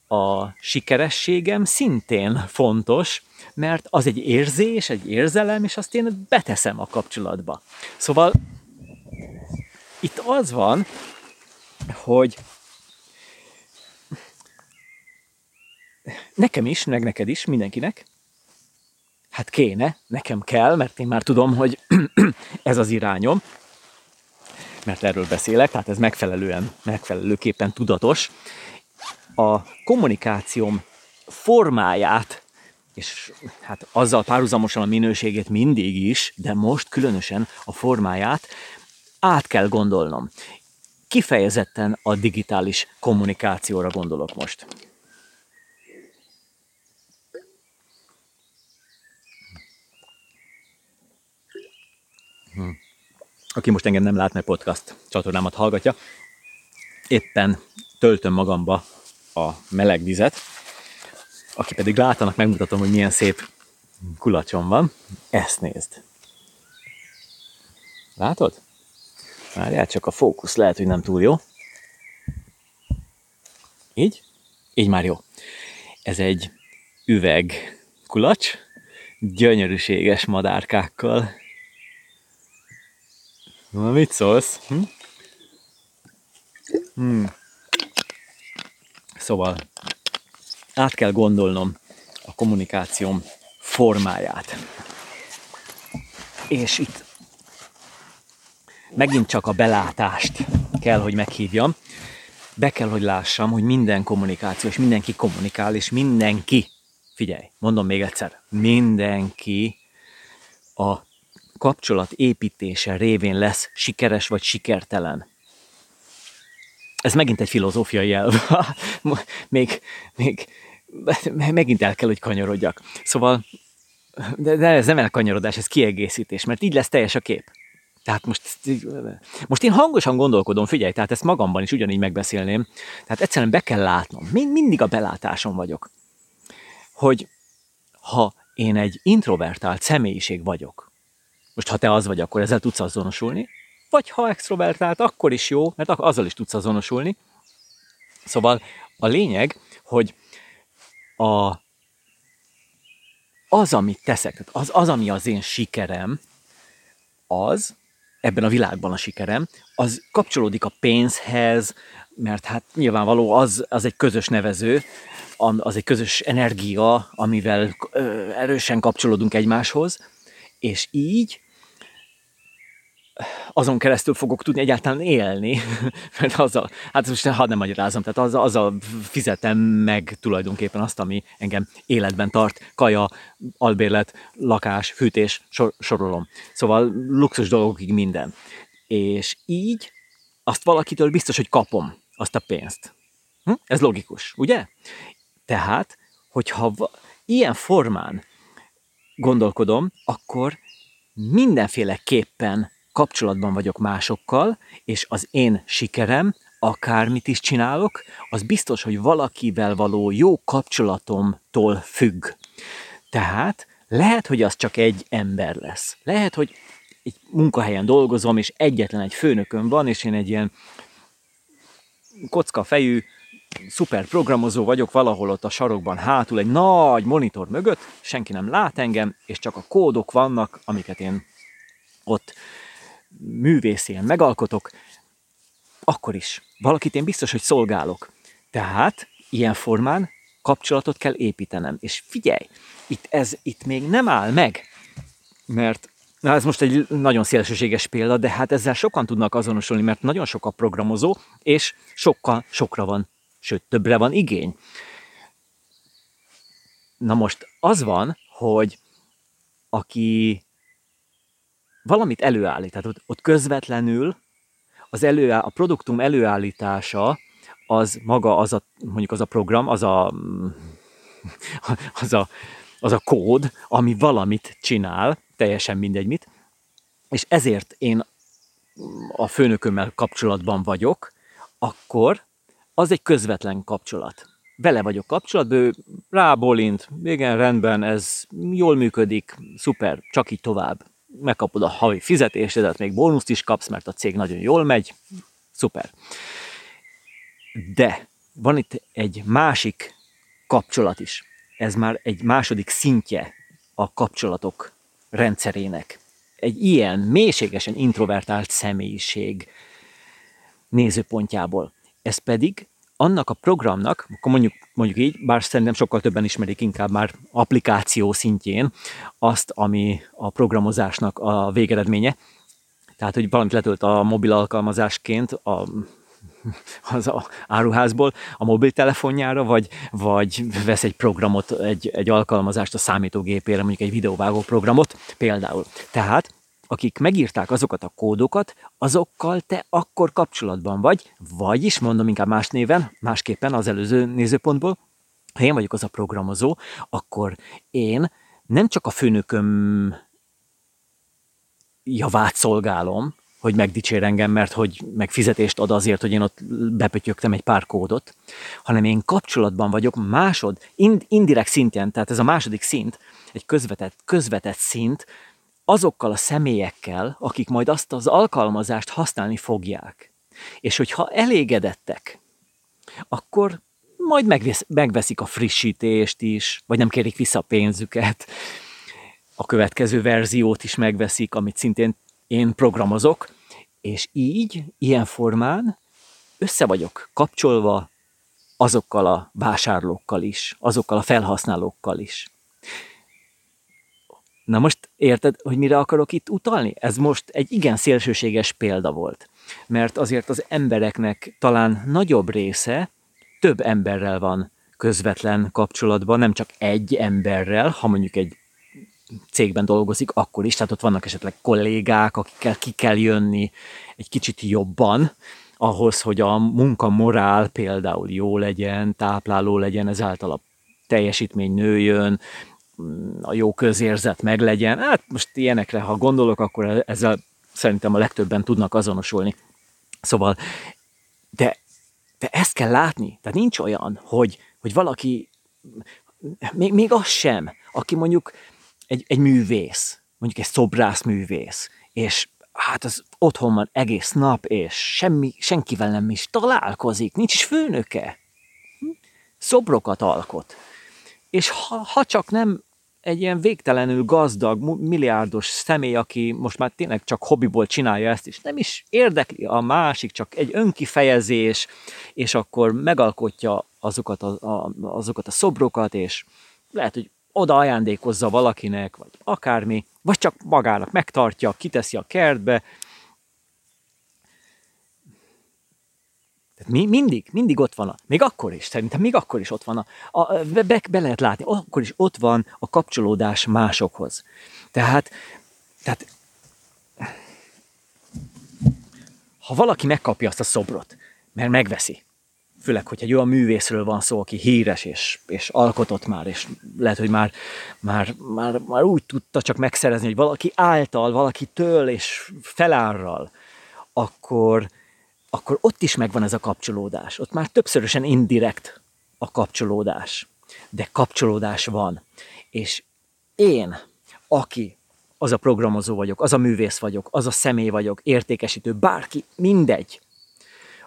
a sikerességem szintén fontos, mert az egy érzés, egy érzelem, és azt én beteszem a kapcsolatba. Szóval itt az van, hogy nekem is, meg neked is, mindenkinek, hát kéne, nekem kell, mert én már tudom, hogy ez az irányom, mert erről beszélek, tehát ez megfelelően, megfelelőképpen tudatos. A kommunikációm formáját, és hát azzal párhuzamosan a minőségét mindig is, de most különösen a formáját át kell gondolnom. Kifejezetten a digitális kommunikációra gondolok most. Aki most engem nem lát, mert podcast csatornámat hallgatja, éppen töltöm magamba a meleg vizet, aki pedig látanak, megmutatom, hogy milyen szép kulacsom van. Ezt nézd. Látod? Várjál, csak a fókusz lehet, hogy nem túl jó. Így? Így már jó. Ez egy üveg kulacs, gyönyörűséges madárkákkal, Na, mit szólsz? Hm? Hmm. Szóval át kell gondolnom a kommunikációm formáját. És itt megint csak a belátást kell, hogy meghívjam. Be kell, hogy lássam, hogy minden kommunikáció, és mindenki kommunikál, és mindenki, figyelj, mondom még egyszer, mindenki a kapcsolat építése révén lesz sikeres vagy sikertelen. Ez megint egy filozófiai elv. még, még, megint el kell, hogy kanyarodjak. Szóval, de, de ez nem elkanyarodás, ez kiegészítés, mert így lesz teljes a kép. Tehát most, most én hangosan gondolkodom, figyelj, tehát ezt magamban is ugyanígy megbeszélném. Tehát egyszerűen be kell látnom, mind, mindig a belátáson vagyok, hogy ha én egy introvertált személyiség vagyok, most ha te az vagy, akkor ezzel tudsz azonosulni, vagy ha extrovertált, akkor is jó, mert azzal is tudsz azonosulni. Szóval a lényeg, hogy a, az, amit teszek, az, az, ami az én sikerem, az, ebben a világban a sikerem, az kapcsolódik a pénzhez, mert hát nyilvánvaló az, az egy közös nevező, az egy közös energia, amivel erősen kapcsolódunk egymáshoz, és így azon keresztül fogok tudni egyáltalán élni, mert azzal, hát most hadd nem magyarázom, tehát azzal, azzal fizetem meg tulajdonképpen azt, ami engem életben tart, kaja, albérlet, lakás, fűtés, sor, sorolom. Szóval luxus dolgokig minden. És így azt valakitől biztos, hogy kapom azt a pénzt. Hm? Ez logikus, ugye? Tehát, hogyha ilyen formán gondolkodom, akkor mindenféleképpen kapcsolatban vagyok másokkal, és az én sikerem, akármit is csinálok, az biztos, hogy valakivel való jó kapcsolatomtól függ. Tehát lehet, hogy az csak egy ember lesz. Lehet, hogy egy munkahelyen dolgozom, és egyetlen egy főnököm van, és én egy ilyen kocka fejű, szuper programozó vagyok valahol ott a sarokban hátul, egy nagy monitor mögött, senki nem lát engem, és csak a kódok vannak, amiket én ott művészén megalkotok, akkor is valakit én biztos, hogy szolgálok. Tehát ilyen formán kapcsolatot kell építenem. És figyelj, itt ez itt még nem áll meg, mert Na ez most egy nagyon szélsőséges példa, de hát ezzel sokan tudnak azonosulni, mert nagyon sok a programozó, és sokkal, sokra van, sőt többre van igény. Na most az van, hogy aki valamit előállít. Tehát ott, ott közvetlenül az előáll, a produktum előállítása az maga az a, mondjuk az a program, az a, az a, az a kód, ami valamit csinál, teljesen mindegy mit, és ezért én a főnökömmel kapcsolatban vagyok, akkor az egy közvetlen kapcsolat. Vele vagyok kapcsolatban, ő rábólint, igen, rendben, ez jól működik, szuper, csak így tovább megkapod a havi fizetésedet, még bónuszt is kapsz, mert a cég nagyon jól megy, szuper. De van itt egy másik kapcsolat is. Ez már egy második szintje a kapcsolatok rendszerének. Egy ilyen mélységesen introvertált személyiség nézőpontjából. Ez pedig annak a programnak, akkor mondjuk, mondjuk így, bár szerintem sokkal többen ismerik inkább már applikáció szintjén azt, ami a programozásnak a végeredménye. Tehát, hogy valamit letölt a mobil alkalmazásként a, az a áruházból a mobiltelefonjára, vagy, vagy vesz egy programot, egy, egy alkalmazást a számítógépére, mondjuk egy videóvágó programot például. Tehát akik megírták azokat a kódokat, azokkal te akkor kapcsolatban vagy, vagyis mondom inkább más néven, másképpen az előző nézőpontból, ha én vagyok az a programozó, akkor én nem csak a főnököm javát szolgálom, hogy megdicsér engem, mert hogy meg fizetést ad azért, hogy én ott bepötyögtem egy pár kódot, hanem én kapcsolatban vagyok másod, ind, indirekt szintjen, tehát ez a második szint, egy közvetett, közvetett szint, azokkal a személyekkel, akik majd azt az alkalmazást használni fogják. És hogyha elégedettek, akkor majd megvesz, megveszik a frissítést is, vagy nem kérik vissza a pénzüket, a következő verziót is megveszik, amit szintén én programozok, és így, ilyen formán össze vagyok kapcsolva azokkal a vásárlókkal is, azokkal a felhasználókkal is. Na most érted, hogy mire akarok itt utalni? Ez most egy igen szélsőséges példa volt. Mert azért az embereknek talán nagyobb része több emberrel van közvetlen kapcsolatban, nem csak egy emberrel, ha mondjuk egy cégben dolgozik, akkor is, tehát ott vannak esetleg kollégák, akikkel ki kell jönni egy kicsit jobban, ahhoz, hogy a munkamorál például jó legyen, tápláló legyen, ezáltal a teljesítmény nőjön, a jó közérzet meglegyen. Hát most ilyenekre, ha gondolok, akkor ezzel szerintem a legtöbben tudnak azonosulni. Szóval, de, de ezt kell látni. Tehát nincs olyan, hogy, hogy valaki, még, még az sem, aki mondjuk egy, egy művész, mondjuk egy szobrász művész, és hát az otthon van egész nap, és semmi, senkivel nem is találkozik, nincs is főnöke. Hm? Szobrokat alkot. És ha, ha csak nem egy ilyen végtelenül gazdag, milliárdos személy, aki most már tényleg csak hobbiból csinálja ezt, és nem is érdekli a másik, csak egy önkifejezés, és akkor megalkotja azokat a, a, azokat a szobrokat, és lehet, hogy oda ajándékozza valakinek, vagy akármi, vagy csak magának megtartja, kiteszi a kertbe. Mi, mindig, mindig ott van, a, még akkor is, szerintem még akkor is ott van, a, a, be, be lehet látni, akkor is ott van a kapcsolódás másokhoz. Tehát, tehát ha valaki megkapja azt a szobrot, mert megveszi, főleg, hogy egy olyan művészről van szó, aki híres és, és alkotott már, és lehet, hogy már, már, már, már úgy tudta csak megszerezni, hogy valaki által, valaki től és felárral, akkor, akkor ott is megvan ez a kapcsolódás. Ott már többszörösen indirekt a kapcsolódás. De kapcsolódás van. És én, aki az a programozó vagyok, az a művész vagyok, az a személy vagyok, értékesítő, bárki, mindegy,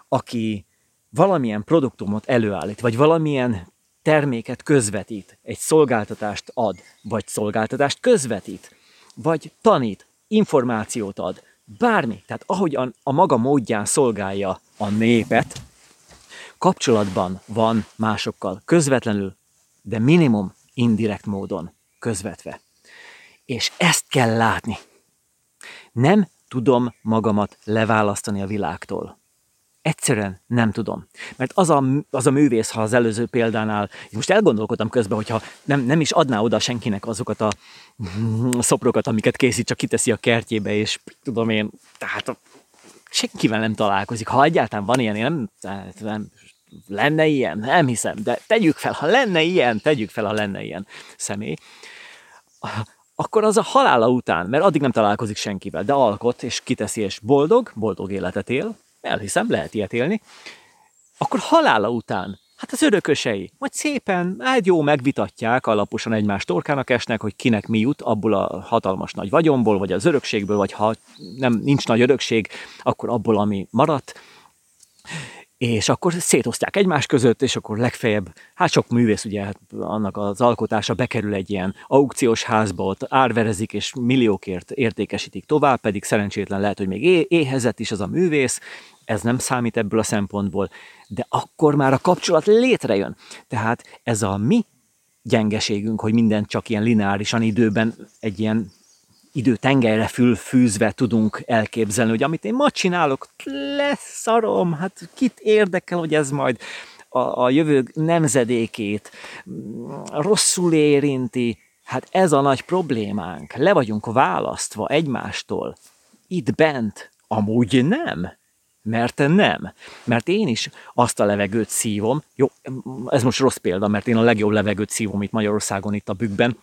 aki valamilyen produktumot előállít, vagy valamilyen terméket közvetít, egy szolgáltatást ad, vagy szolgáltatást közvetít, vagy tanít, információt ad, bármi, tehát ahogyan a maga módján szolgálja a népet, kapcsolatban van másokkal, közvetlenül, de minimum indirekt módon közvetve. És ezt kell látni. Nem tudom magamat leválasztani a világtól. Egyszerűen nem tudom. Mert az a, az a művész, ha az előző példánál, most elgondolkodtam közben, hogyha nem, nem is adná oda senkinek azokat a szoprokat, amiket készít, csak kiteszi a kertjébe, és tudom én, tehát senkivel nem találkozik. Ha egyáltalán van ilyen, én nem, tehát nem lenne ilyen, nem hiszem, de tegyük fel, ha lenne ilyen, tegyük fel, ha lenne ilyen személy, akkor az a halála után, mert addig nem találkozik senkivel, de alkot, és kiteszi, és boldog, boldog életet él, elhiszem, lehet ilyet élni, akkor halála után, hát az örökösei, majd szépen, hát jó, megvitatják, alaposan egymás torkának esnek, hogy kinek mi jut abból a hatalmas nagy vagyomból, vagy az örökségből, vagy ha nem, nincs nagy örökség, akkor abból, ami maradt, és akkor szétosztják egymás között, és akkor legfeljebb, hát sok művész ugye hát annak az alkotása bekerül egy ilyen aukciós házba, ott árverezik, és milliókért értékesítik tovább, pedig szerencsétlen lehet, hogy még éhezett is az a művész, ez nem számít ebből a szempontból, de akkor már a kapcsolat létrejön. Tehát ez a mi gyengeségünk, hogy minden csak ilyen lineárisan időben egy ilyen időtengelyre fülfűzve tudunk elképzelni, hogy amit én ma csinálok, leszarom, hát kit érdekel, hogy ez majd a, a jövő nemzedékét mm, rosszul érinti, hát ez a nagy problémánk. Le vagyunk választva egymástól. Itt bent amúgy nem. Mert nem. Mert én is azt a levegőt szívom, jó, ez most rossz példa, mert én a legjobb levegőt szívom itt Magyarországon, itt a bükkben,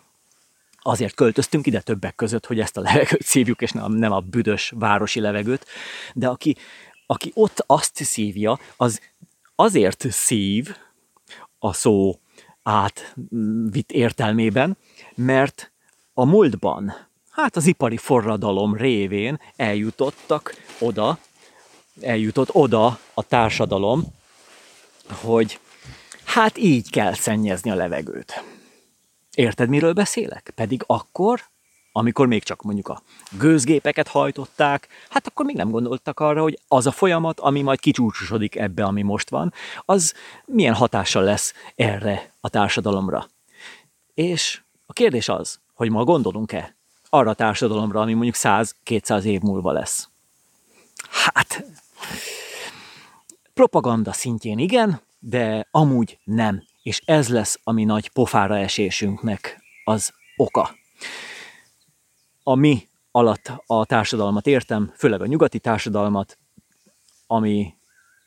azért költöztünk ide többek között, hogy ezt a levegőt szívjuk, és nem, nem a büdös városi levegőt, de aki, aki ott azt szívja, az azért szív a szó átvitt értelmében, mert a múltban, hát az ipari forradalom révén eljutottak oda, eljutott oda a társadalom, hogy hát így kell szennyezni a levegőt. Érted, miről beszélek? Pedig akkor, amikor még csak mondjuk a gőzgépeket hajtották, hát akkor még nem gondoltak arra, hogy az a folyamat, ami majd kicsúcsosodik ebbe, ami most van, az milyen hatással lesz erre a társadalomra. És a kérdés az, hogy ma gondolunk-e arra a társadalomra, ami mondjuk 100-200 év múlva lesz. Hát, propaganda szintjén igen, de amúgy nem és ez lesz a mi nagy pofára esésünknek az oka. A mi alatt a társadalmat értem, főleg a nyugati társadalmat, ami,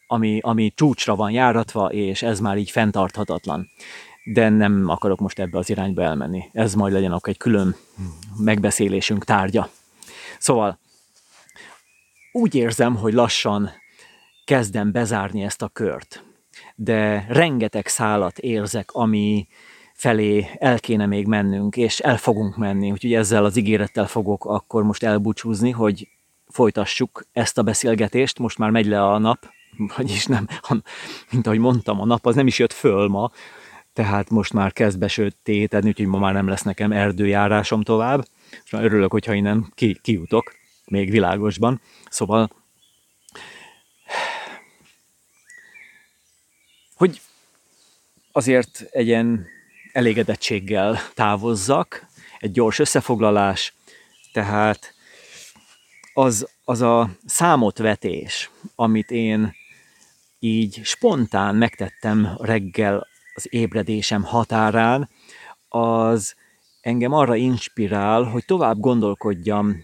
ami, ami csúcsra van járatva, és ez már így fenntarthatatlan. De nem akarok most ebbe az irányba elmenni. Ez majd legyen akkor egy külön megbeszélésünk tárgya. Szóval úgy érzem, hogy lassan kezdem bezárni ezt a kört. De rengeteg szálat érzek, ami felé el kéne még mennünk, és el fogunk menni. Úgyhogy ezzel az ígérettel fogok akkor most elbúcsúzni, hogy folytassuk ezt a beszélgetést. Most már megy le a nap, vagyis nem, mint ahogy mondtam, a nap az nem is jött föl ma, tehát most már kezd besötétedni, úgyhogy ma már nem lesz nekem erdőjárásom tovább. És már örülök, hogyha innen ki, kijutok, még világosban. Szóval, hogy azért egy ilyen elégedettséggel távozzak, egy gyors összefoglalás, tehát az, az a számotvetés, amit én így spontán megtettem reggel az ébredésem határán, az engem arra inspirál, hogy tovább gondolkodjam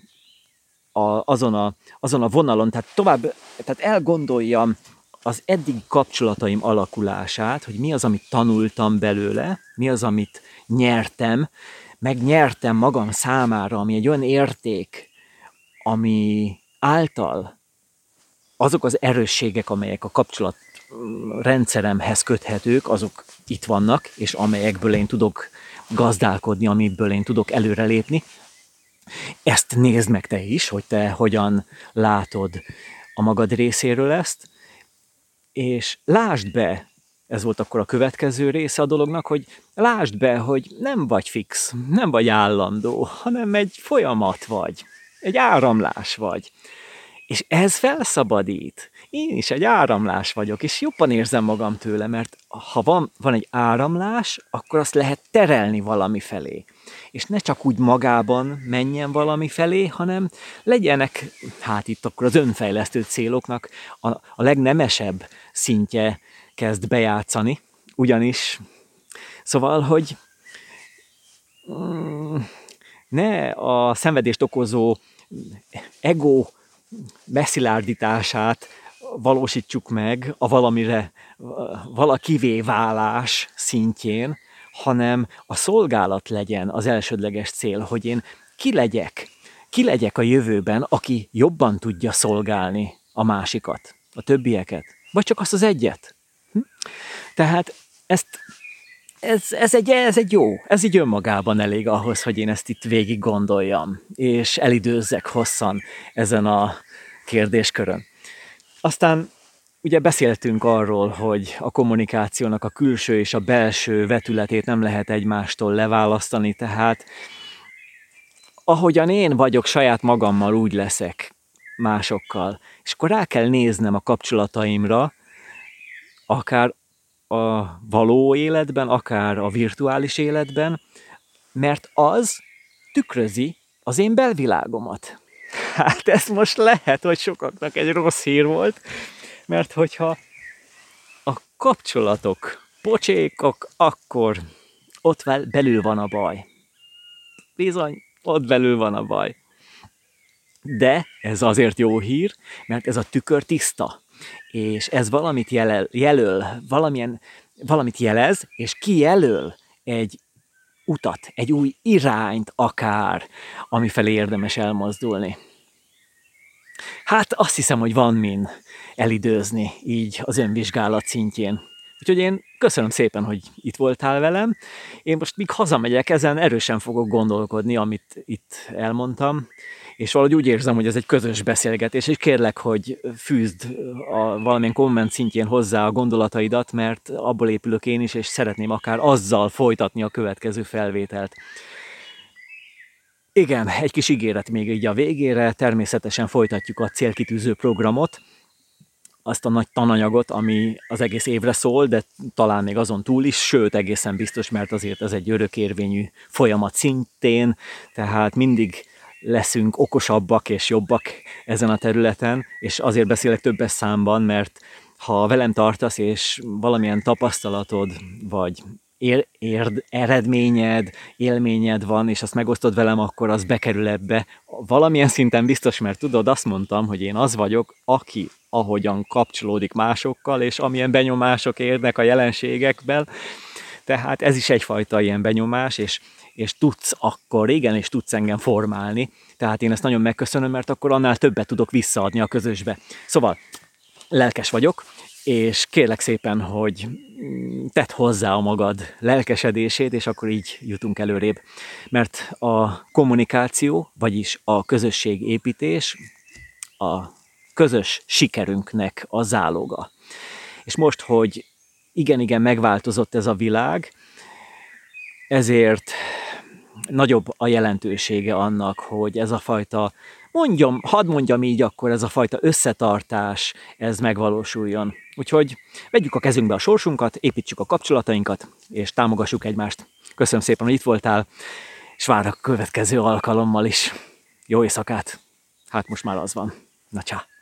a, azon, a, azon a vonalon, tehát tovább, tehát elgondoljam az eddig kapcsolataim alakulását, hogy mi az, amit tanultam belőle, mi az, amit nyertem, megnyertem magam számára, ami egy olyan érték, ami által azok az erősségek, amelyek a kapcsolat rendszeremhez köthetők, azok itt vannak, és amelyekből én tudok gazdálkodni, amiből én tudok előrelépni. Ezt nézd meg te is, hogy te hogyan látod a magad részéről ezt, és lásd be, ez volt akkor a következő része a dolognak, hogy lásd be, hogy nem vagy fix, nem vagy állandó, hanem egy folyamat vagy, egy áramlás vagy. És ez felszabadít. Én is egy áramlás vagyok, és jobban érzem magam tőle, mert ha van, van egy áramlás, akkor azt lehet terelni valami felé. És ne csak úgy magában menjen valami felé, hanem legyenek, hát itt akkor az önfejlesztő céloknak a, a legnemesebb szintje kezd bejátszani, ugyanis, szóval, hogy mm, ne a szenvedést okozó ego beszilárdítását valósítsuk meg a valamire, valakivé válás szintjén, hanem a szolgálat legyen az elsődleges cél, hogy én ki legyek, ki legyek a jövőben, aki jobban tudja szolgálni a másikat, a többieket, vagy csak azt az egyet. Hm? Tehát ezt, ez, ez, egy, ez egy jó, ez így önmagában elég ahhoz, hogy én ezt itt végig gondoljam, és elidőzzek hosszan ezen a kérdéskörön. Aztán ugye beszéltünk arról, hogy a kommunikációnak a külső és a belső vetületét nem lehet egymástól leválasztani, tehát ahogyan én vagyok saját magammal, úgy leszek másokkal. És akkor rá kell néznem a kapcsolataimra, akár a való életben, akár a virtuális életben, mert az tükrözi az én belvilágomat. Hát ez most lehet, hogy sokaknak egy rossz hír volt, mert hogyha a kapcsolatok pocsékok, akkor ott belül van a baj. Bizony, ott belül van a baj. De ez azért jó hír, mert ez a tükör tiszta, és ez valamit jelöl, jelöl valamilyen, valamit jelez, és kijelöl egy utat, egy új irányt akár, amifelé érdemes elmozdulni. Hát azt hiszem, hogy van min elidőzni így az önvizsgálat szintjén. Úgyhogy én köszönöm szépen, hogy itt voltál velem. Én most míg hazamegyek, ezen erősen fogok gondolkodni, amit itt elmondtam, és valahogy úgy érzem, hogy ez egy közös beszélgetés, és kérlek, hogy fűzd a valamilyen komment szintjén hozzá a gondolataidat, mert abból épülök én is, és szeretném akár azzal folytatni a következő felvételt. Igen, egy kis ígéret még így a végére, természetesen folytatjuk a célkitűző programot, azt a nagy tananyagot, ami az egész évre szól, de talán még azon túl is, sőt egészen biztos, mert azért ez egy örökérvényű folyamat szintén, tehát mindig leszünk okosabbak és jobbak ezen a területen, és azért beszélek többes számban, mert ha velem tartasz, és valamilyen tapasztalatod, vagy ér, ér, eredményed, élményed van, és azt megosztod velem, akkor az bekerül ebbe. Valamilyen szinten biztos, mert tudod, azt mondtam, hogy én az vagyok, aki ahogyan kapcsolódik másokkal, és amilyen benyomások érnek a jelenségekben, Tehát ez is egyfajta ilyen benyomás, és, és tudsz akkor, igen, és tudsz engem formálni. Tehát én ezt nagyon megköszönöm, mert akkor annál többet tudok visszaadni a közösbe. Szóval lelkes vagyok, és kérlek szépen, hogy tedd hozzá a magad lelkesedését, és akkor így jutunk előrébb. Mert a kommunikáció, vagyis a közösségépítés a közös sikerünknek a záloga. És most, hogy igen-igen megváltozott ez a világ, ezért nagyobb a jelentősége annak, hogy ez a fajta, mondjam, hadd mondjam így akkor, ez a fajta összetartás, ez megvalósuljon. Úgyhogy vegyük a kezünkbe a sorsunkat, építsük a kapcsolatainkat, és támogassuk egymást. Köszönöm szépen, hogy itt voltál, és várok a következő alkalommal is. Jó éjszakát! Hát most már az van. Na csá!